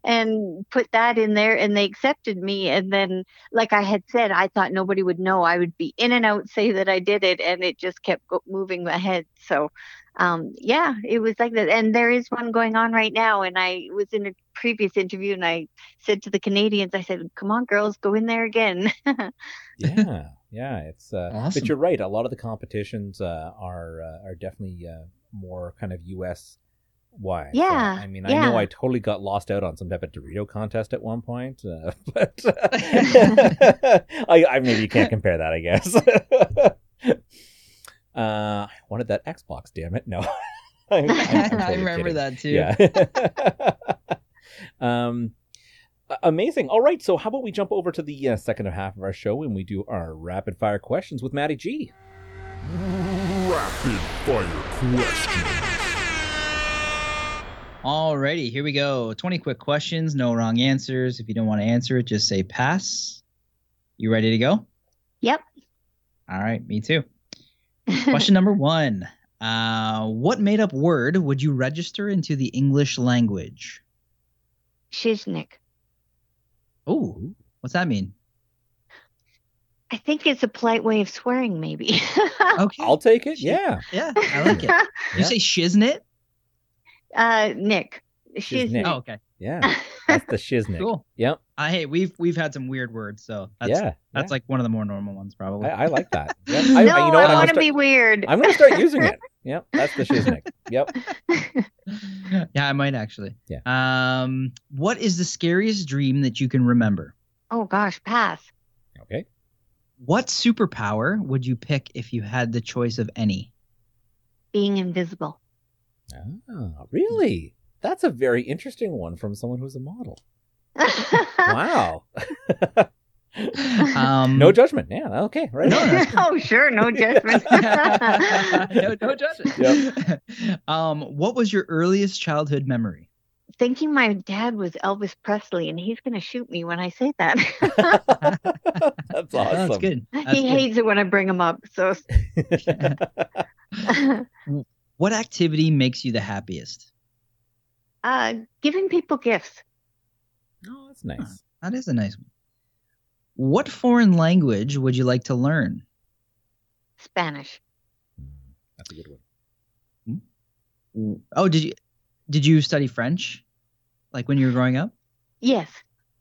and put that in there and they accepted me. And then, like I had said, I thought nobody would know. I would be in and out, say that I did it, and it just kept go- moving ahead. So, um, yeah, it was like that. And there is one going on right now. And I was in a previous interview and I said to the Canadians, I said, come on, girls, go in there again. yeah, yeah, it's. Uh, Awesome. But you're right. A lot of the competitions uh, are uh, are definitely uh, more kind of U.S. wide. So, Yeah, I mean, I know. I totally got lost out on some type of Dorito contest at one point, uh, but I, I maybe you can't compare that. I guess. uh, I wanted that Xbox. Damn it! No, I'm- I'm- I'm I remember kidding. that too. Yeah. um, a- amazing. All right. So, how about we jump over to the uh, second half of our show and we do our rapid fire questions with Maddie G. Rapid fire questions. Alrighty, here we go. 20 quick questions, no wrong answers. If you don't want to answer it, just say pass. You ready to go? yep. All right, me too. Question number one. Uh, what made up word would you register into the English language? Shiznik. Oh, what's that mean? I think it's a polite way of swearing, maybe. Okay. I'll take it. Yeah. yeah, I like it. Yeah. You say shiznit? uh, Nick. Shiznik. Shiznik. Oh, okay. Yeah. That's the shiznit. Cool. Yep. Uh, hey, we've we've had some weird words, so that's yeah. that's yeah. like one of the more normal ones, probably. I, I like that. Yep. no, I, I, you know what? I'm want gonna, to start, be weird. I'm gonna start using it. Yep. That's the shiznik. Yep. yeah, I might actually. Yeah. Um, what is the scariest dream that you can remember? oh gosh, pass. Okay. What superpower would you pick if you had the choice of any? Being invisible. Ah, really? That's a very interesting one from someone who's a model. Wow. Um, no judgment. Yeah. Okay. Right. No, on. oh, sure, no judgment. no, no judgment. Um, what was your earliest childhood memory? Thinking my dad was Elvis Presley, and he's going to shoot me when I say that. That's awesome. That's good. That's he good. hates it when I bring him up. So, What activity makes you the happiest? uh, giving people gifts. oh, that's nice. That is a nice one. What foreign language would you like to learn? Spanish. That's a good one. Oh, did you did you study French, like when you were growing up? Yes.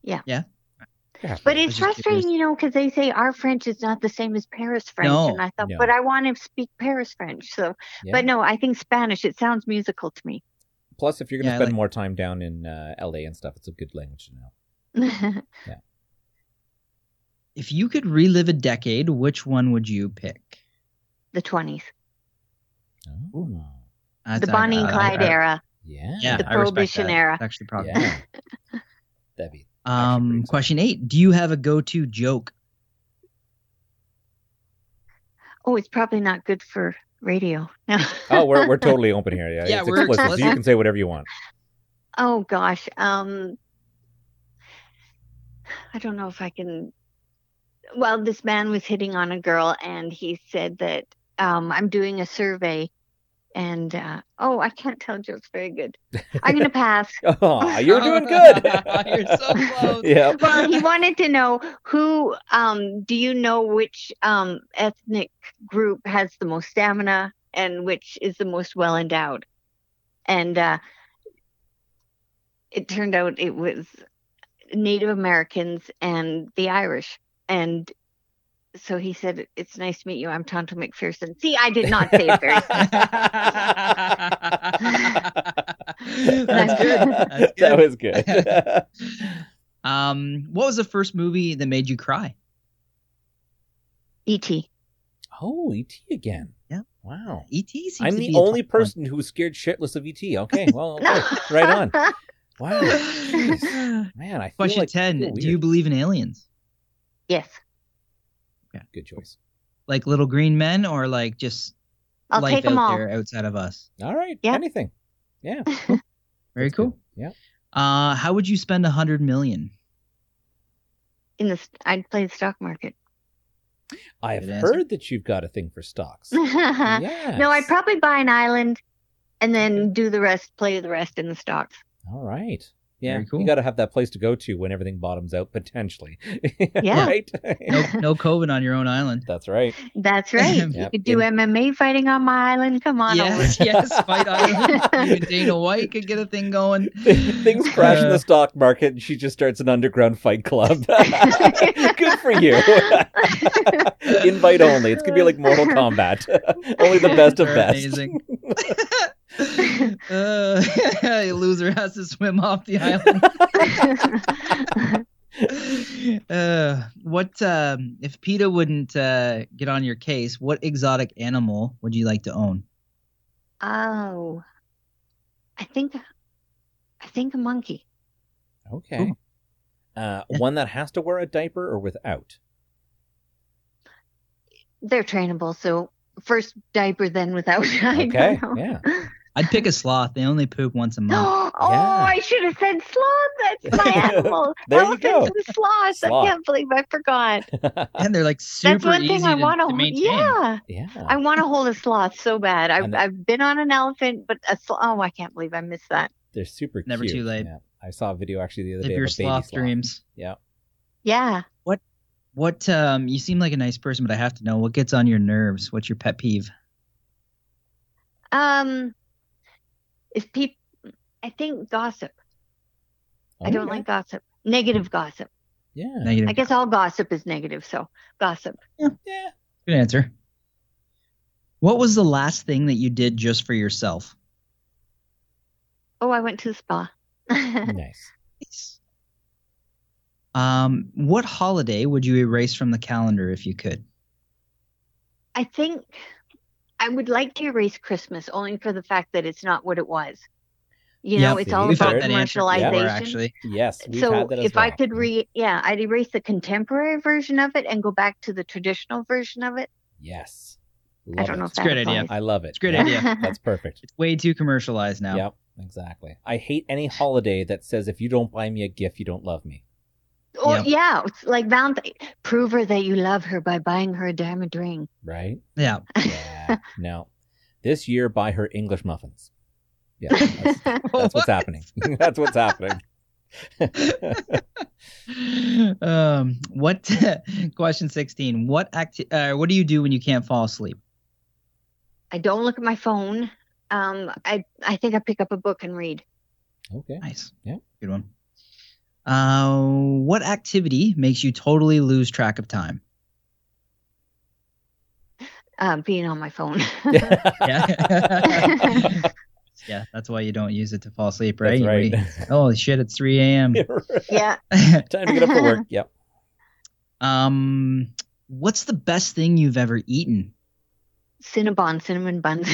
Yeah. Yeah. Yeah, But it's frustrating, you know, because they say our French is not the same as Paris French. No. and I thought, No. but I want to speak Paris French. So, Yeah. but no, I think Spanish, it sounds musical to me. Plus, if you're going to Yeah, spend like- more time down in uh, LA and stuff, it's a good language to know. If you could relive a decade, which one would you pick? the 20s, Oh. That's- the Bonnie I- and Clyde I- Yeah. era. Yeah, The I respect Prohibition that. era. Actually, probably. Yeah. That'd be Um, question eight: Do you have a go-to joke? Oh, it's probably not good for radio. Oh, we're we're totally open here. Yeah, Yeah, it's we're explicit, so you can say whatever you want. oh gosh. Um I don't know if I can well, this man was hitting on a girl and he said that um I'm doing a survey and uh oh, I can't tell jokes very good. I'm gonna pass. Oh, you're doing good. You're so close. yeah. well, he wanted to know who um do you know which um ethnic group has the most stamina and which is the most well endowed. And uh it turned out it was Native Americans and the Irish. And so he said, It's nice to meet you. I'm Tonto McPherson. See, I did not say it very That's good. That's That was good. Um, what was the first movie that made you cry? E.T. oh, ET again. Yeah. Wow. E.T. seems I'm to the be only tough one. person who's scared shitless of ET. Okay, well, okay. right on. Wow. Man, I feel Question like ten: Do you believe in aliens, yes. Yeah, good choice. like little green men, or like just I'll life take 'em out all. there outside of us? All right. Yeah. Anything. Yeah. Very That's cool. good. Yeah. Uh, how would you spend a hundred million? In the st- I'd play the stock market. I have Good answer. heard that you've got a thing for stocks. No. I'd probably buy an island and then do the rest, play the rest in the stocks. All right. Yeah. Very cool. You got to have that place to go to when everything bottoms out, potentially. Yeah. right? No, no COVID on your own island. That's right. That's right. Yep. You could do MMA fighting on my island. Come on yes, yes, fight island. You and Dana White could get a thing going. Things crash in Uh, the stock market and she just starts an underground fight club. Good for you. Invite only. It's going to be like Mortal Kombat. only the best of They're best. Amazing. Uh, a loser has to swim off the island. uh, what um, if PETA wouldn't uh, get on your case? What exotic animal would you like to own? oh, I think, I think a monkey. Okay. Uh, one that has to wear a diaper or without? They're trainable. So first diaper, then without. I don't Okay. know. Yeah. I'd pick a sloth. They only poop once a month. oh, Yeah. I should have said sloth. That's my animal. There you Elephants go. and sloths. Sloth. I can't believe I forgot. and they're like super That's one easy thing I to, want to maintain. Yeah. yeah. I want to hold a sloth so bad. I've I've been on an elephant, but a sloth. Oh, I can't believe I missed that. They're super Never cute. too late. Yeah. I saw a video actually the other Live day your of a baby sloth sloth. dreams. Yeah. Yeah. What? What um you seem like a nice person, but I have to know what gets on your nerves. What's your pet peeve? Um, if people, I think gossip. I don't Okay. like gossip. Negative gossip. Yeah. Negative. I guess all gossip is negative. So gossip. Yeah. Good answer. What was the last thing that you did just for yourself? Oh, I went to the spa. Nice. Um, what holiday would you erase from the calendar if you could? I think I would like to erase Christmas only for the fact that it's not what it was. You know, Yep, it's all about had that answer before, commercialization. actually. Yes. So had that as if I could re yeah, I'd erase the contemporary version of it and go back to the traditional version of it. Yes. I don't know if It's a that great idea. applies. I love it. It's a great Yeah, idea. That's perfect. It's way too commercialized now. Yep. Exactly. I hate any holiday that says if you don't buy me a gift, you don't love me. Or Yep. yeah, it's like Valentine. Prove her that you love her by buying her a diamond ring. Right? Yeah. Yeah. no. This year, buy her English muffins. Yeah. That's, that's what's happening. that's what's happening. um, what question 16 what act uh, what do you do when you can't fall asleep I don't look at my phone. Um, I I think I pick up a book and read. okay. nice Yeah. good one uh, what activity makes you totally lose track of time Um, being on my phone. yeah yeah that's why you don't use it to fall asleep right That's right. wait- oh shit it's 3 a.m yeah. Time to get up for work. Yep. um what's the best thing you've ever eaten Cinnabon, cinnamon buns.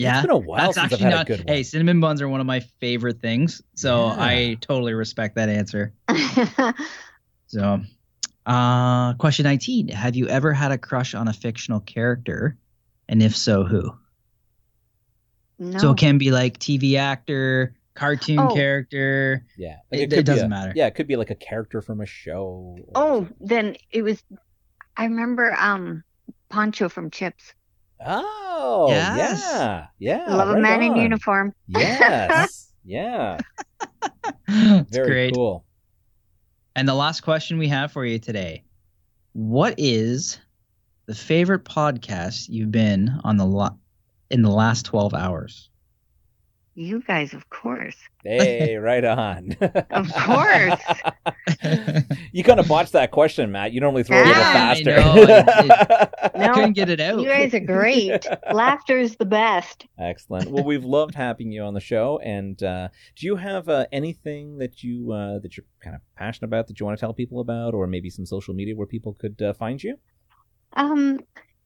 Yeah It's been a while That's since I've actually had not. a good one. Hey, cinnamon buns are one of my favorite things, so Yeah. I totally respect that answer. So, Uh, question 19. Have you ever had a crush on a fictional character? And if so, who? No. So it can be like TV actor, cartoon Oh. character. Yeah, It- it could be doesn't a- matter. Yeah, it could be like a character from a show. or oh, something. then it was. I remember um, Poncho from Chips. Oh, Yes. yeah, yeah. Love a right man in uniform. Yes, yeah, it's very great. cool. And the last question we have for you today What is the favorite podcast you've been on the lo- in the last 12 hours? You guys, of course. Hey, right on. Of course. you kind of botched that question, Matt. You normally throw a little Yeah, I faster. know. I No, couldn't get it out. You guys are great. Laughter is the best. Excellent. Well, we've loved having you on the show. And uh, do you have uh, anything that you uh, that you're kind of passionate about that you want to tell people about, or maybe some social media where people could uh, find you? Um,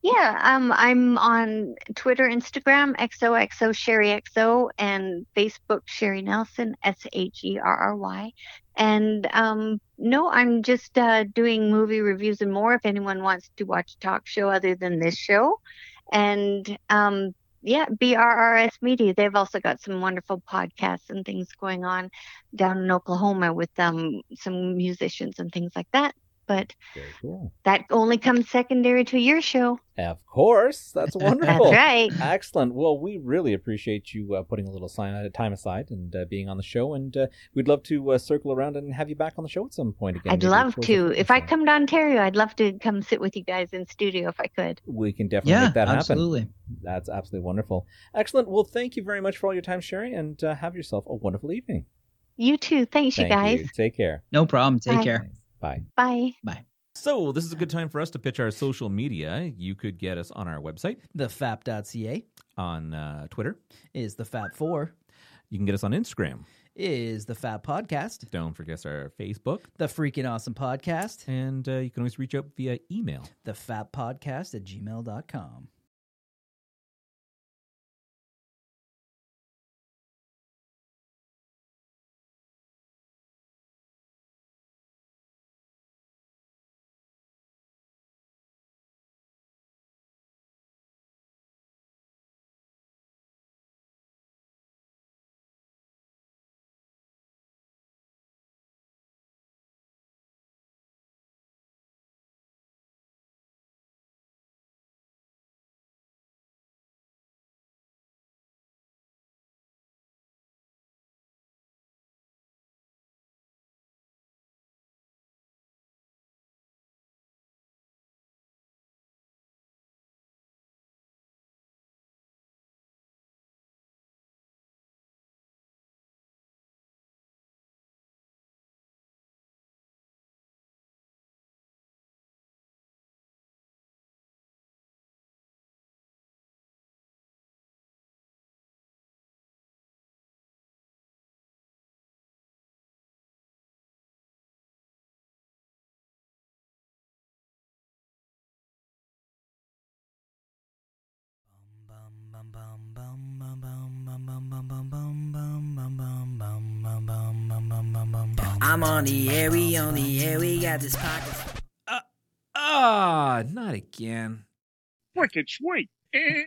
yeah, um, I'm on Twitter, Instagram, XOXO Sherry XO, and Facebook Sherry Nelson, S H E R R Y. And um, no, I'm just uh, doing movie reviews and more. If anyone wants to watch a talk show other than this show, and um, yeah, BRRS Media. They've also got some wonderful podcasts and things going on down in Oklahoma with um, some musicians and things like that. But cool. that only comes secondary to your show. Of course. That's wonderful. That's right. Excellent. Well, we really appreciate you uh, putting a little time aside and uh, being on the show, and uh, we'd love to uh, circle around and have you back on the show at some point again. I'd maybe love to. If I come to Ontario, I'd love to come sit with you guys in studio if I could. we can definitely yeah, make that happen. absolutely. That's absolutely wonderful. Excellent. Well, thank you very much for all your time, Sherry, and uh, have yourself a wonderful evening. You too. Thanks, you guys. you. Take care. No problem. Take Bye. care. Bye. Bye. Bye. So, this is a good time for us to pitch our social media. You could get us on our website, Thefap.ca on uh, Twitter. is the Fap4, You can get us on Instagram. is the Fap Podcast, Don't forget our Facebook. the Freaking Awesome Podcast, And uh, you can always reach out via email. the Fap Podcast at gmail.com. I'm on the air, we on the air, we got this pocket. Ah, not again. Wicked sweet. Eh.